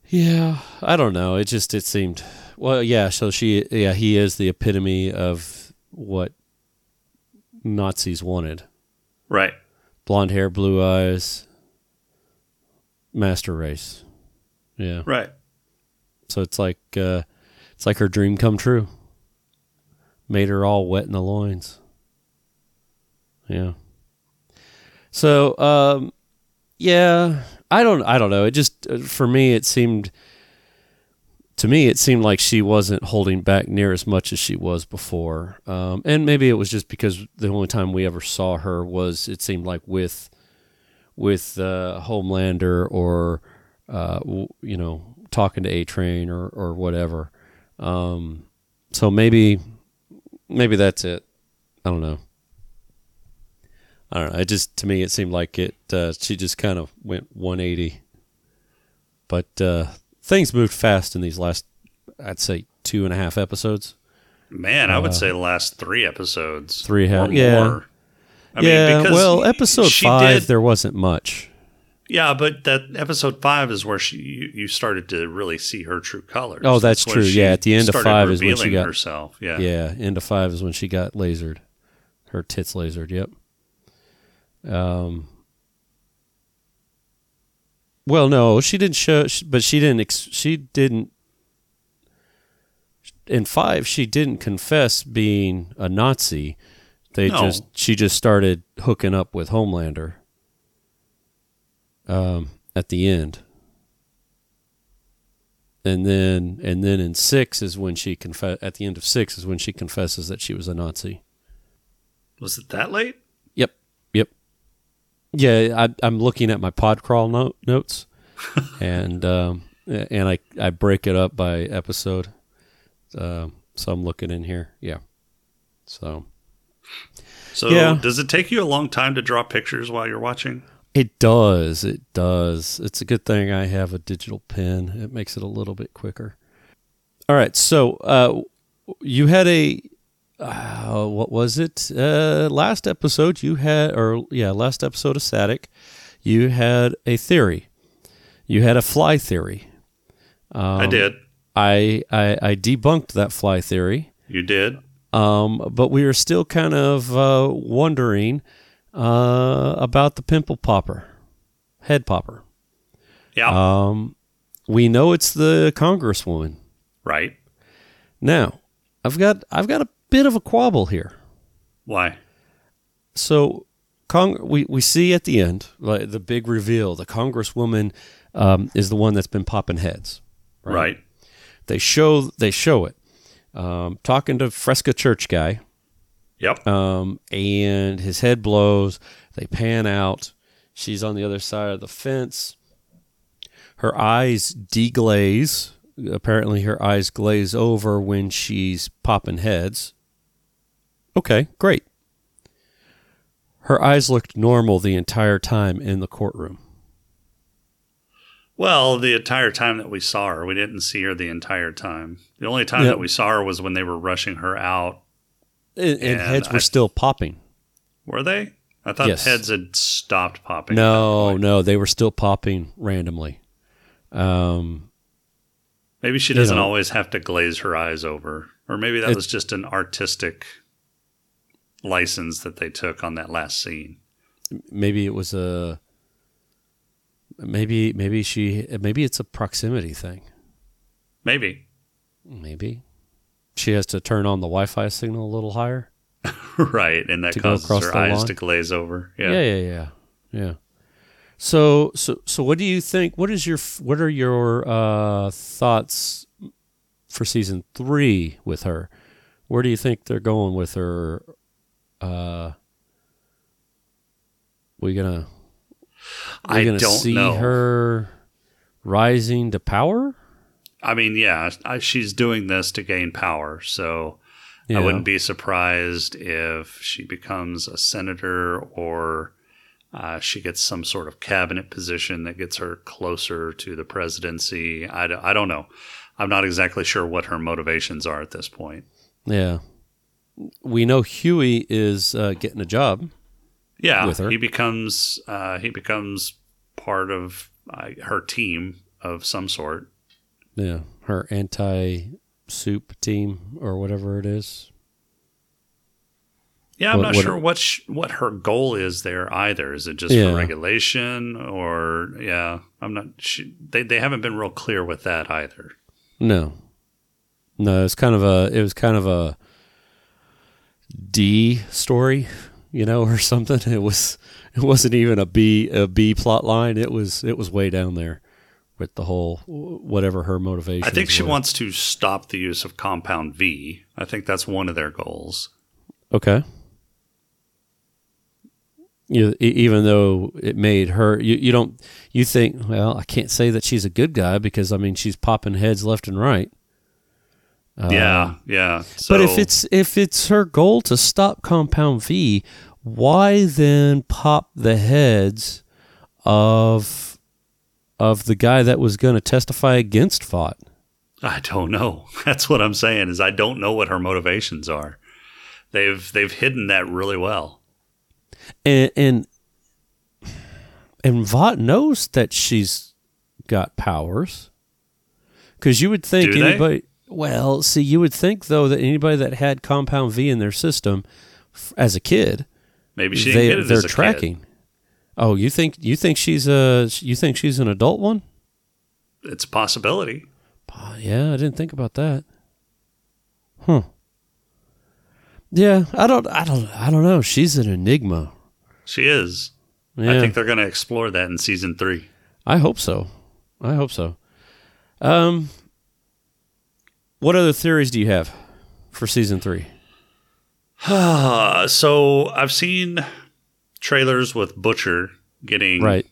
Yeah, I don't know. It just it seemed well, yeah, so she yeah, he is the epitome of what Nazis wanted. Right. Blonde hair, blue eyes, master race. Yeah. Right. So it's like uh it's like her dream come true. Made her all wet in the loins. Yeah. So um yeah, I don't I don't know. It just uh, for me it seemed to me it seemed like she wasn't holding back near as much as she was before. Um and maybe it was just because the only time we ever saw her was it seemed like with with uh Homelander or uh you know talking to A Train or or whatever. Um so maybe maybe that's it. I don't know. I don't know. It just to me it seemed like it. Uh, she just kind of went 180. But uh, things moved fast in these last, I'd say, two and a half episodes. Man, I would Uh, say the last three episodes. Three or yeah. more. I yeah. because well, episode five did- there wasn't much. Yeah, but that episode five is where she you, you started to really see her true colors. Oh, that's when true. Yeah, at the end of five is when she got herself. Yeah, yeah. End of five is when she got lasered, her tits lasered. Yep. Um. Well, no, she didn't show, but she didn't. She didn't. In five, she didn't confess being a Nazi. They No. just she just started hooking up with Homelander. Um, at the end, and then and then in six is when she confess. At the end of six is when she confesses that she was a Nazi. Was it that late? Yeah, I, I'm looking at my pod crawl note, notes, and um, and I I break it up by episode. Um, so I'm looking in here. Yeah. So So Yeah. does it take you a long time to draw pictures while you're watching? it does. It does. It's a good thing I have a digital pen. It makes it a little bit quicker. All right. So uh, you had a uh, what was it? Uh, last episode you had, or yeah, last episode of Static, you had a theory. You had a fly theory. Um, I did. I, I I debunked that fly theory. You did. Um, but we are still kind of uh, wondering uh, about the pimple popper, head popper. Yeah. Um, we know it's the congresswoman. right. Now, I've got I've got a bit of a quabble here. Why? So, Cong- we we see at the end like the big reveal. The congresswoman um, is the one that's been popping heads. Right. They show they show it. Um, talking to Fresca Church guy. Yep. Um, and his head blows. They pan out. She's on the other side of the fence. Her eyes deglaze. Apparently, her eyes glaze over when she's popping heads. Okay, great. Her eyes looked normal the entire time in the courtroom. Well, the entire time that we saw her, we didn't see her the entire time. The only time Yeah. that we saw her was when they were rushing her out. And, and heads were I- still popping. Were they? I thought Yes. heads had stopped popping. No, no, they were still popping randomly. Um, Maybe she doesn't know. always have to glaze her eyes over. Or maybe that It- was just an artistic license that they took on that last scene. maybe it was a maybe maybe she maybe it's a proximity thing Maybe. maybe she has to turn on the wi-fi signal a little higher right. And that To go causes across her eyes lawn? to glaze over. yeah. Yeah. yeah yeah yeah so so so what do you think what is your what are your uh thoughts for season three with her where do you think they're going with her uh we gonna we I gonna don't see know. her rising to power I mean, yeah, I, she's doing this to gain power. So Yeah. I wouldn't be surprised if she becomes a senator or uh, she gets some sort of cabinet position that gets her closer to the presidency. I, d- I don't know. I'm not exactly sure what her motivations are at this point. Yeah. We know Huey is uh, getting a job. Yeah, with her. he becomes uh, he becomes part of uh, her team of some sort. Yeah, her anti-soup team or whatever it is. Yeah, I'm What- not what- sure what sh- what her goal is there either. Is it just Yeah. for regulation or yeah? I'm not. She, they they haven't been real clear with that either. No, no, it's kind of a it was kind of a D story, you know, or something. It was it wasn't even a B a B plot line. It was it was way down there with the whole whatever her motivation. I think she wants to stop the use of compound V. I think that's one of their goals. Okay. You, even though it made her, you, you don't, you think, well, I can't say that she's a good guy because I mean she's popping heads left and right. Yeah, um, yeah. So, but if it's if it's her goal to stop Compound V, why then pop the heads of of the guy that was going to testify against Vought? I don't know. That's what I'm saying. Is I don't know what her motivations are. They've they've hidden that really well. and and and Vought knows that she's got powers because you would think anybody. Well, see, you would think though that anybody that had Compound V in their system f- as a kid, Maybe she didn't they, get it they're as a tracking. Kid. Oh, you think you think she's a you think she's an adult one? It's a possibility. Uh, yeah, I didn't think about that. Huh. Yeah, I don't, I don't, I don't know. She's an enigma. She is. Yeah. I think they're going to explore that in season three. I hope so. I hope so. Um, what other theories do you have for season three? so I've seen trailers with Butcher getting Right.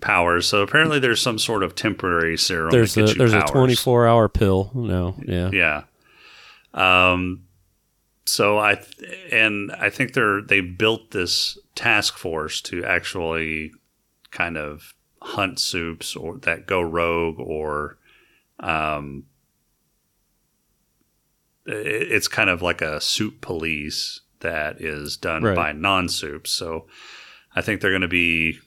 powers. So apparently there's some sort of temporary serum. There's that a there's powers. a 24 hour pill. No, yeah, Yeah. Um. So I th- and I think they're they built this task force to actually kind of hunt soups or that go rogue or um it's kind of like a soup police that is done Right. by non-soups. So I think they're going to be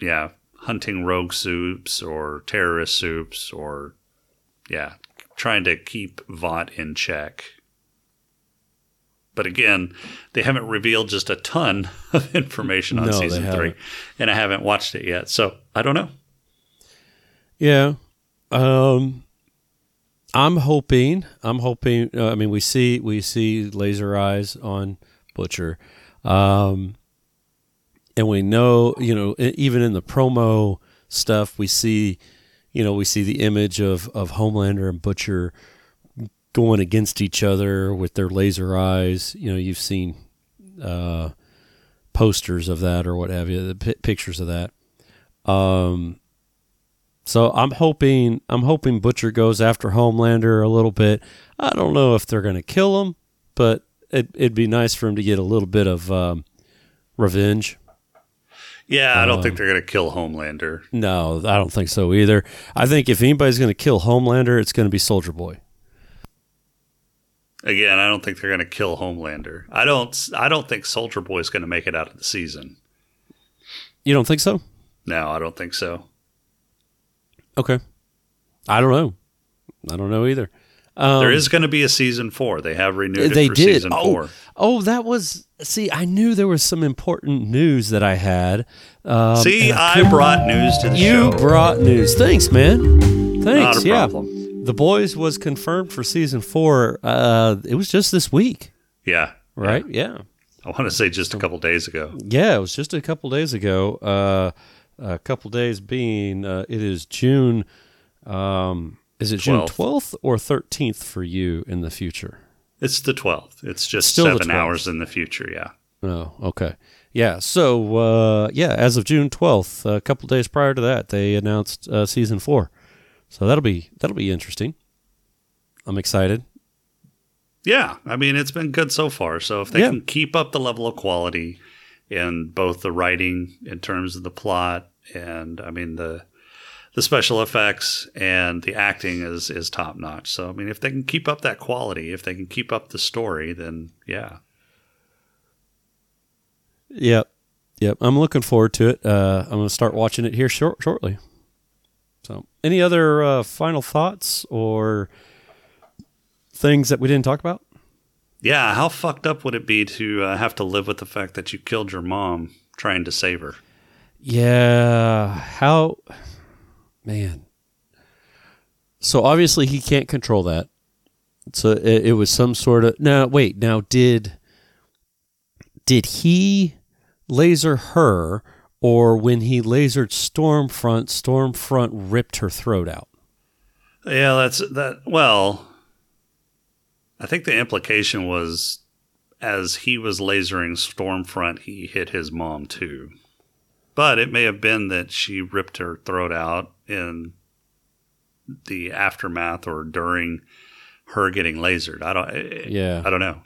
yeah, hunting rogue soups or terrorist soups or yeah, trying to keep Vought in check. But again, they haven't revealed just a ton of information on No, season three, and I haven't watched it yet, so I don't know. yeah. Um, I'm hoping. I'm hoping. Uh, I mean, we see we see laser eyes on Butcher, um, and we know you know even in the promo stuff we see, you know, we see the image of of Homelander and Butcher going against each other with their laser eyes. You know, you've seen uh, posters of that or what have you, the pi pictures of that. Um, so I'm hoping I'm hoping Butcher goes after Homelander a little bit. I don't know if they're going to kill him, but it, it'd be nice for him to get a little bit of um, revenge. Yeah, I don't Um, think they're going to kill Homelander. No, I don't think so either. I think if anybody's going to kill Homelander, it's going to be Soldier Boy. Again, I don't think they're going to kill Homelander. I don't. I don't think Soldier Boy is going to make it out of the season. You don't think so? No, I don't think so. Okay. I don't know. I don't know either. Um, there is going to be a season four. They have renewed it they for did. season oh, four. oh, that was. See, I knew there was some important news that I had. Um, See, and I brought news to the You show. You brought news. Thanks, man. Thanks. Yeah. problem. The Boys was confirmed for season four. Uh, it was just this week, Yeah, right? Yeah. I want to say just a couple days ago. Yeah, it was just a couple days ago. Uh, a couple days being, uh, it is June. Um, is it June 12th. or thirteenth for you in the future? It's the twelfth. It's just Still seven hours in the future. Yeah. Oh, okay. Yeah. So, uh, yeah, as of June twelfth, a couple days prior to that, they announced uh, season four. So that'll be that'll be interesting. I'm excited. Yeah, I mean it's been good so far. So if they Yeah. can keep up the level of quality in both the writing, in terms of the plot, and I mean the the special effects and the acting is is top notch. So I mean if they can keep up that quality, if they can keep up the story, then yeah, Yep. Yep. I'm looking forward to it. Uh, I'm going to start watching it here short, shortly. So, any other uh, final thoughts or things that we didn't talk about? Yeah, how fucked up would it be to uh, have to live with the fact that you killed your mom trying to save her? Yeah. How, man. So obviously he can't control that. So it, it was some sort of. Now wait. Now did did he laser her, or when he lasered Stormfront, Stormfront ripped her throat out? Yeah, that's that. Well, I think the implication was as he was lasering Stormfront, he hit his mom too. But it may have been that she ripped her throat out in the aftermath or during her getting lasered. I don't. Yeah. I don't know.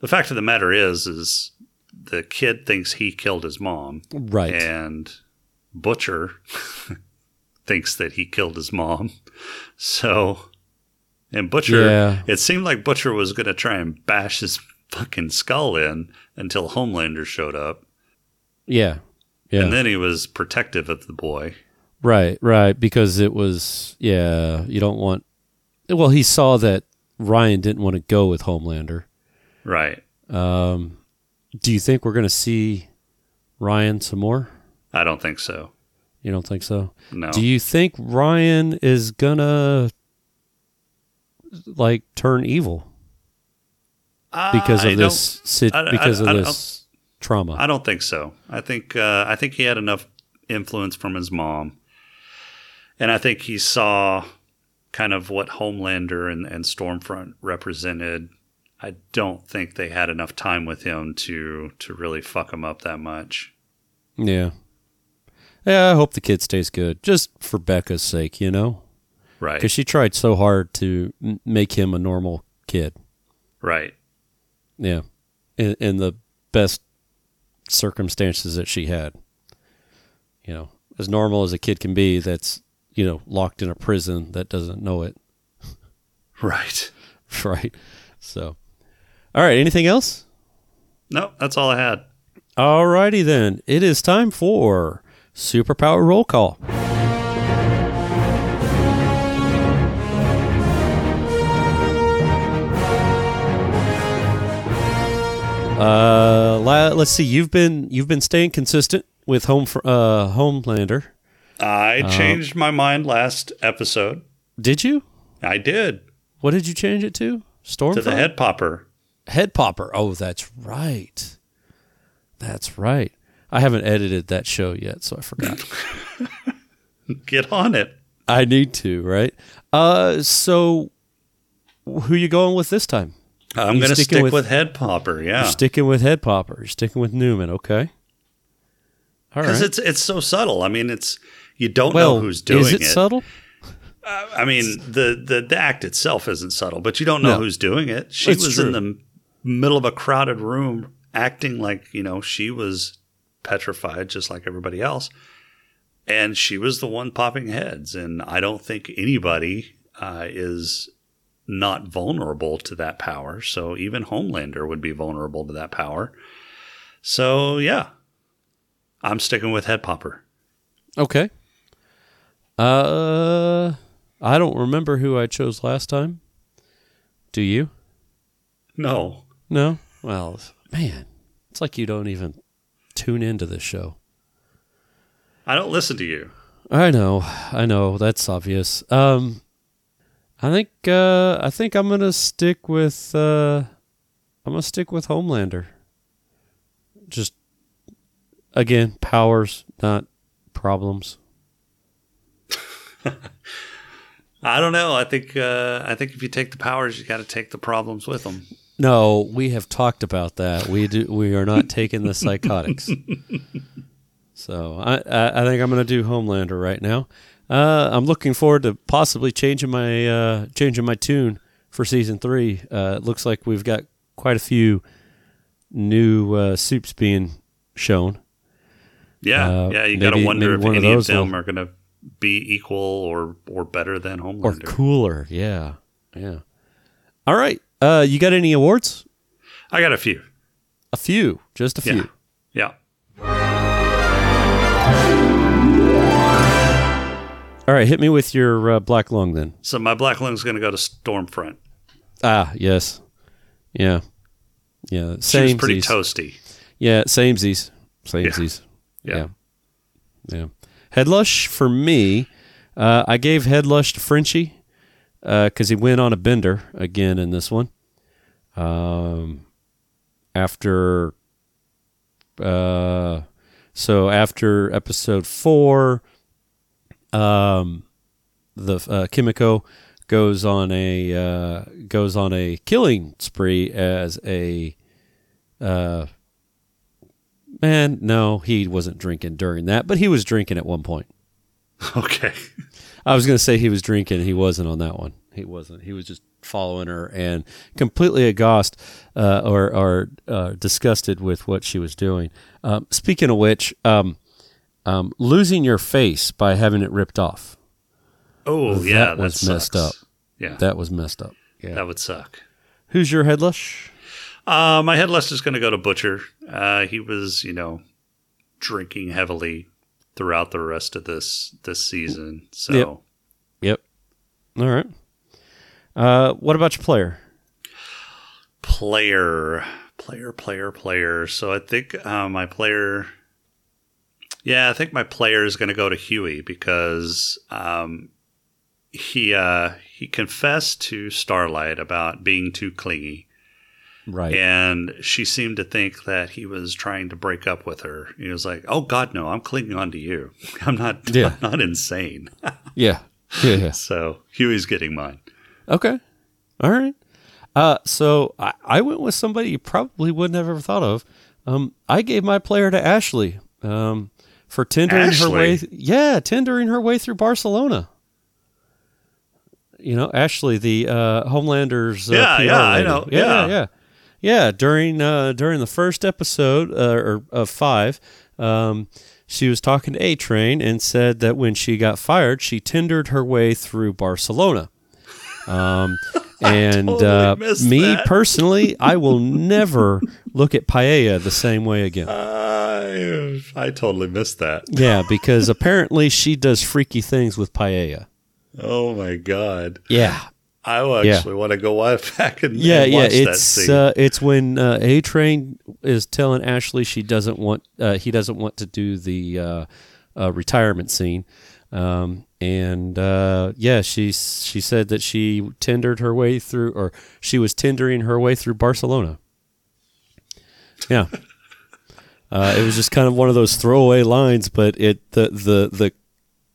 The fact of the matter is, is the kid thinks he killed his mom, Right. and Butcher thinks that he killed his mom. So, and Butcher, Yeah. it seemed like Butcher was going to try and bash his fucking skull in until Homelander showed up. Yeah. Yeah. And then he was protective of the boy. Right, right. Because it was, yeah, you don't want. Well, he saw that Ryan didn't want to go with Homelander. Right. Um, do you think we're going to see Ryan some more? I don't think so. You don't think so? No. Do you think Ryan is going to like turn evil because I of this sit, I- I- because I of don't- this trauma? I don't think so. I think uh, I think he had enough influence from his mom, and I think he saw kind of what Homelander and, and Stormfront represented. I don't think they had enough time with him to to really fuck him up that much. yeah. Yeah, I hope the kid stays good just for Becca's sake, you know? Right. Because she tried so hard to make him a normal kid. Right. Yeah. In, in the best circumstances that she had. You know, as normal as a kid can be that's, you know, locked in a prison that doesn't know it. Right. right. So, all right. Anything else? No, that's all I had. All righty then. It is time for Superpower Roll Call. Uh, let's see. You've been you've been staying consistent with home for, uh Homelander. I Uh, changed my mind last episode. Did you? I did What did you change it to? Storm to the head popper. head popper. Oh, that's right. That's right. I haven't edited that show yet, so I forgot. Get on it. I need to, right? Uh, so who you going with this time? I'm going to stick with- with, head popper. Yeah. You're sticking with head popper. You're sticking with Neuman. Okay. All right. because it's it's so subtle. I mean, it's you don't well, know who's doing is it, subtle? I mean, the, the the act itself isn't subtle, but you don't know No. who's doing it. She It's was true. in the middle of a crowded room, acting like you know she was petrified, just like everybody else, and she was the one popping heads. And I don't think anybody uh, is not vulnerable to that power. So even Homelander would be vulnerable to that power. So yeah, I'm sticking with head popper. Okay. Uh, I don't remember who I chose last time. Do you? No, No. Well, man, it's like you don't even tune into this show. I don't listen to you. I know, I know. That's obvious. Um, I think uh, I think I'm gonna stick with uh, I'm gonna stick with Homelander. Just again, powers, not problems. I don't know. I think uh, I think if you take the powers, you got to take the problems with them. No, we have talked about that. We do. We are not taking the psychotics. so I, I, I think I'm going to do Homelander right now. Uh, I'm looking forward to possibly changing my uh, changing my tune for season three. Uh, it looks like we've got quite a few new uh, soups being shown. Yeah, Uh, yeah. You got to wonder if one any of, those them will- are going to be equal or or better than Homelander or cooler. Yeah, yeah. All right. Uh, you got any awards? I got a few. A few, just a few. Yeah. All right, hit me with your uh, black lung then. So my black lung's going to go to Stormfront. Ah, yes, yeah, yeah. Same. pretty toasty. Yeah, samesies, samesies. Yeah. Yeah, yeah. Headlush for me, uh, I gave Headlush to Frenchie because he went on a bender again in this one. Um, after, uh, so after episode four, um, the uh, Kimiko goes on a uh, goes on a killing spree as a uh, man. No, he wasn't drinking during that, but he was drinking at one point. Okay. I was going to say he was drinking. He wasn't on that one. He wasn't. He was just following her and completely aghast uh, or, or uh, disgusted with what she was doing. Um, speaking of which, um, um, losing your face by having it ripped off. Oh, that yeah. was that messed sucks. up. Yeah. That was messed up. Yeah. That would suck. Who's your headless? Uh, my headless is going to go to Butcher. Uh, he was, you know, drinking heavily throughout the rest of this this season. So Yep. Yep. All right. Uh, what about your player? player, player, player, player. So I think uh, my player. Yeah, I think my player is going to go to Hughie because um, he uh, he confessed to Starlight about being too clingy. Right. And she seemed to think that he was trying to break up with her. He was like, "Oh God, no! I'm clinging on to you. I'm not. Yeah. I'm not insane." Yeah. Yeah. yeah. so Hughie's getting mine. Okay. All right. Uh, so I, I went with somebody you probably wouldn't have ever thought of. Um, I gave my player to Ashley um, for tendering her way. Yeah, tendering her way through Barcelona. You know, Ashley, the uh, Homelander's. Uh, Yeah, PR yeah, I know. Yeah, yeah, Yeah. yeah. Yeah, during uh, during the first episode uh, or of five, um, she was talking to A Train and said that when she got fired, she tendered her way through Barcelona. Um, and totally uh, me that. personally, I will never look at paella the same way again. I I totally missed that. Yeah, because apparently she does freaky things with paella. Oh my God. Yeah, I will Yeah. actually want to go back and, yeah, yeah. watch that It's scene. uh, it's when uh, A Train is telling Ashley she doesn't want uh, he doesn't want to do the uh, uh, retirement scene, um, and uh, yeah, she she said that she tendered her way through, or she was tendering her way through Barcelona. Yeah. Uh, it was just kind of one of those throwaway lines, but it the the the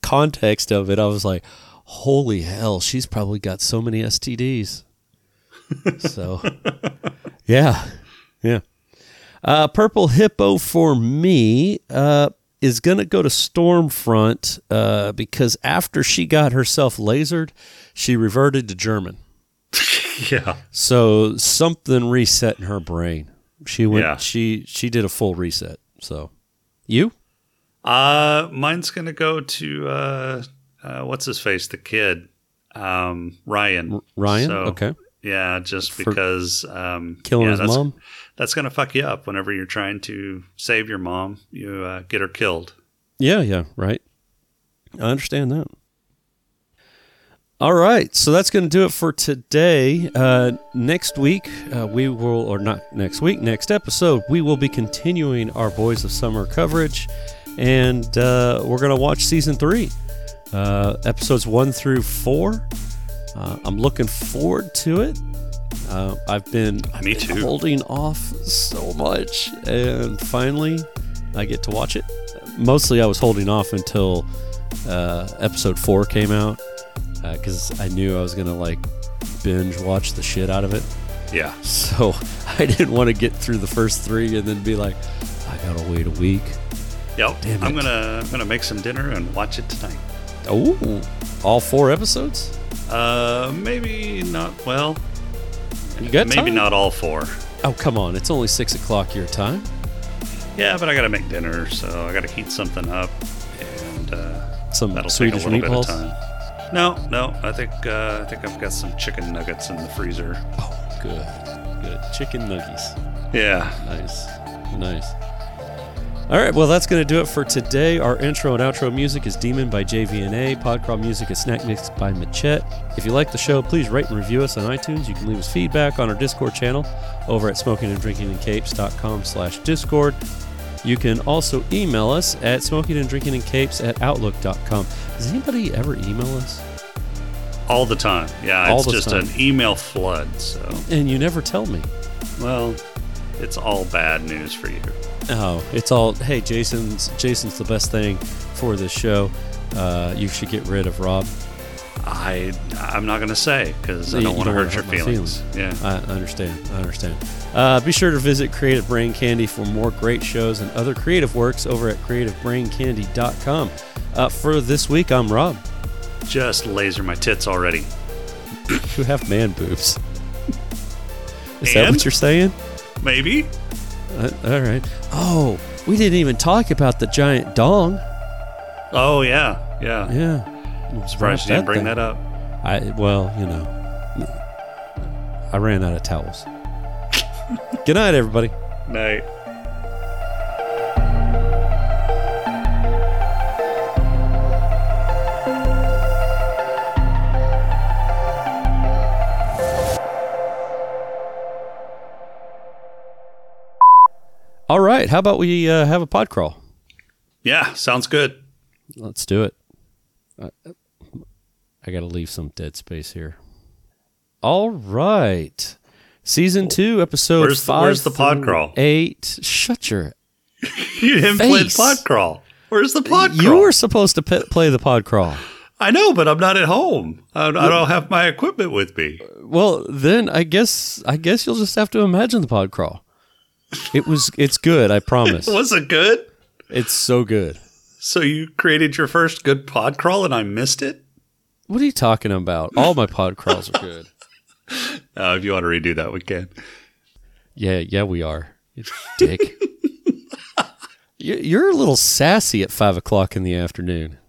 context of it, I was like, "Holy hell, she's probably got so many STDs." so, yeah, yeah. Uh, Purple Hippo for me uh, is gonna go to Stormfront uh, because after she got herself lasered, she reverted to German. yeah. So something reset in her brain. She went. Yeah. She she did a full reset. So, you? Uh, mine's gonna go to uh, uh, what's his face, the kid, um, Ryan. Ryan? So, Okay. Yeah, just For because um, killing yeah, his mom? That's gonna fuck you up whenever you're trying to save your mom. You uh, get her killed. Yeah, yeah, right. I understand that. All right, so that's going to do it for today. Uh, next week, uh, we will, or not next week, next episode, we will be continuing our Boys of Summer coverage, and uh, we're going to watch season three, uh, episodes one through four. Uh, I'm looking forward to it. Uh, I've been Me too. holding off so much, and finally, I get to watch it. Mostly, I was holding off until uh, episode four came out because I knew I was gonna like binge watch the shit out of it. Yeah. So I didn't want to get through the first three and then be like, I gotta wait a week. Yep. Damn I'm it. gonna I'm gonna make some dinner and watch it tonight. Oh, all four episodes? Uh, maybe not. Well, You got maybe time? not all four. Oh, come on! It's only six o'clock your time. Yeah, but I gotta make dinner, so I gotta heat something up, and uh, Some that'll Swedish take a little meatballs. bit of time. No, no, I think uh, I think I've got some chicken nuggets in the freezer. Oh, good, good chicken nuggies. Yeah. Nice. Nice. All right, well, that's going to do it for today. Our intro and outro music is Demon by JVNA. Podcrawl music is Snack Mix by Machette. If you like the show, please rate and review us on iTunes. You can leave us feedback on our Discord channel over at smokinganddrinkingandcapes.com slash Discord. You can also email us at smokinganddrinkingandcapes at outlook.com. Does anybody ever email us? All the time. Yeah, All it's just time. an email flood. So, And you never tell me. well, it's all bad news for you. Oh, it's all. Hey, Jason's Jason's the best thing for this show. Uh, you should get rid of Rob. I I'm not gonna say because I don't want to hurt your my feelings. Yeah. I understand. I understand. Uh, be sure to visit Creative Brain Candy for more great shows and other creative works over at creativebraincandy.com. Uh, for this week, I'm Rob, Just laser my tits already. who have man boobs. Is that what you're saying? Maybe. Uh, all right. Oh, we didn't even talk about the giant dong. Oh yeah, yeah. Yeah. I'm surprised you didn't bring that up. I well, you know, I ran out of towels. Good night, everybody. Night. Right. How about we uh, have a pod crawl? Yeah, sounds good. Let's do it. I, I got to leave some dead space here. All right. Season two, episode Where's the- five. where's the pod crawl? Eight. Shut your. You didn't play the pod crawl. Where's the pod crawl? You were supposed to pe- play the pod crawl. I know, but I'm not at home. I, I don't have my equipment with me. Well, then I guess I guess you'll just have to imagine the pod crawl. It was. It's good. I promise. Was it good? It's so good. So you created your first good pod crawl and I missed it? What are you talking about? All my pod crawls are good. Uh, if you want to redo that, we can. Yeah, yeah, we are. Dick. You're a little sassy at five o'clock in the afternoon.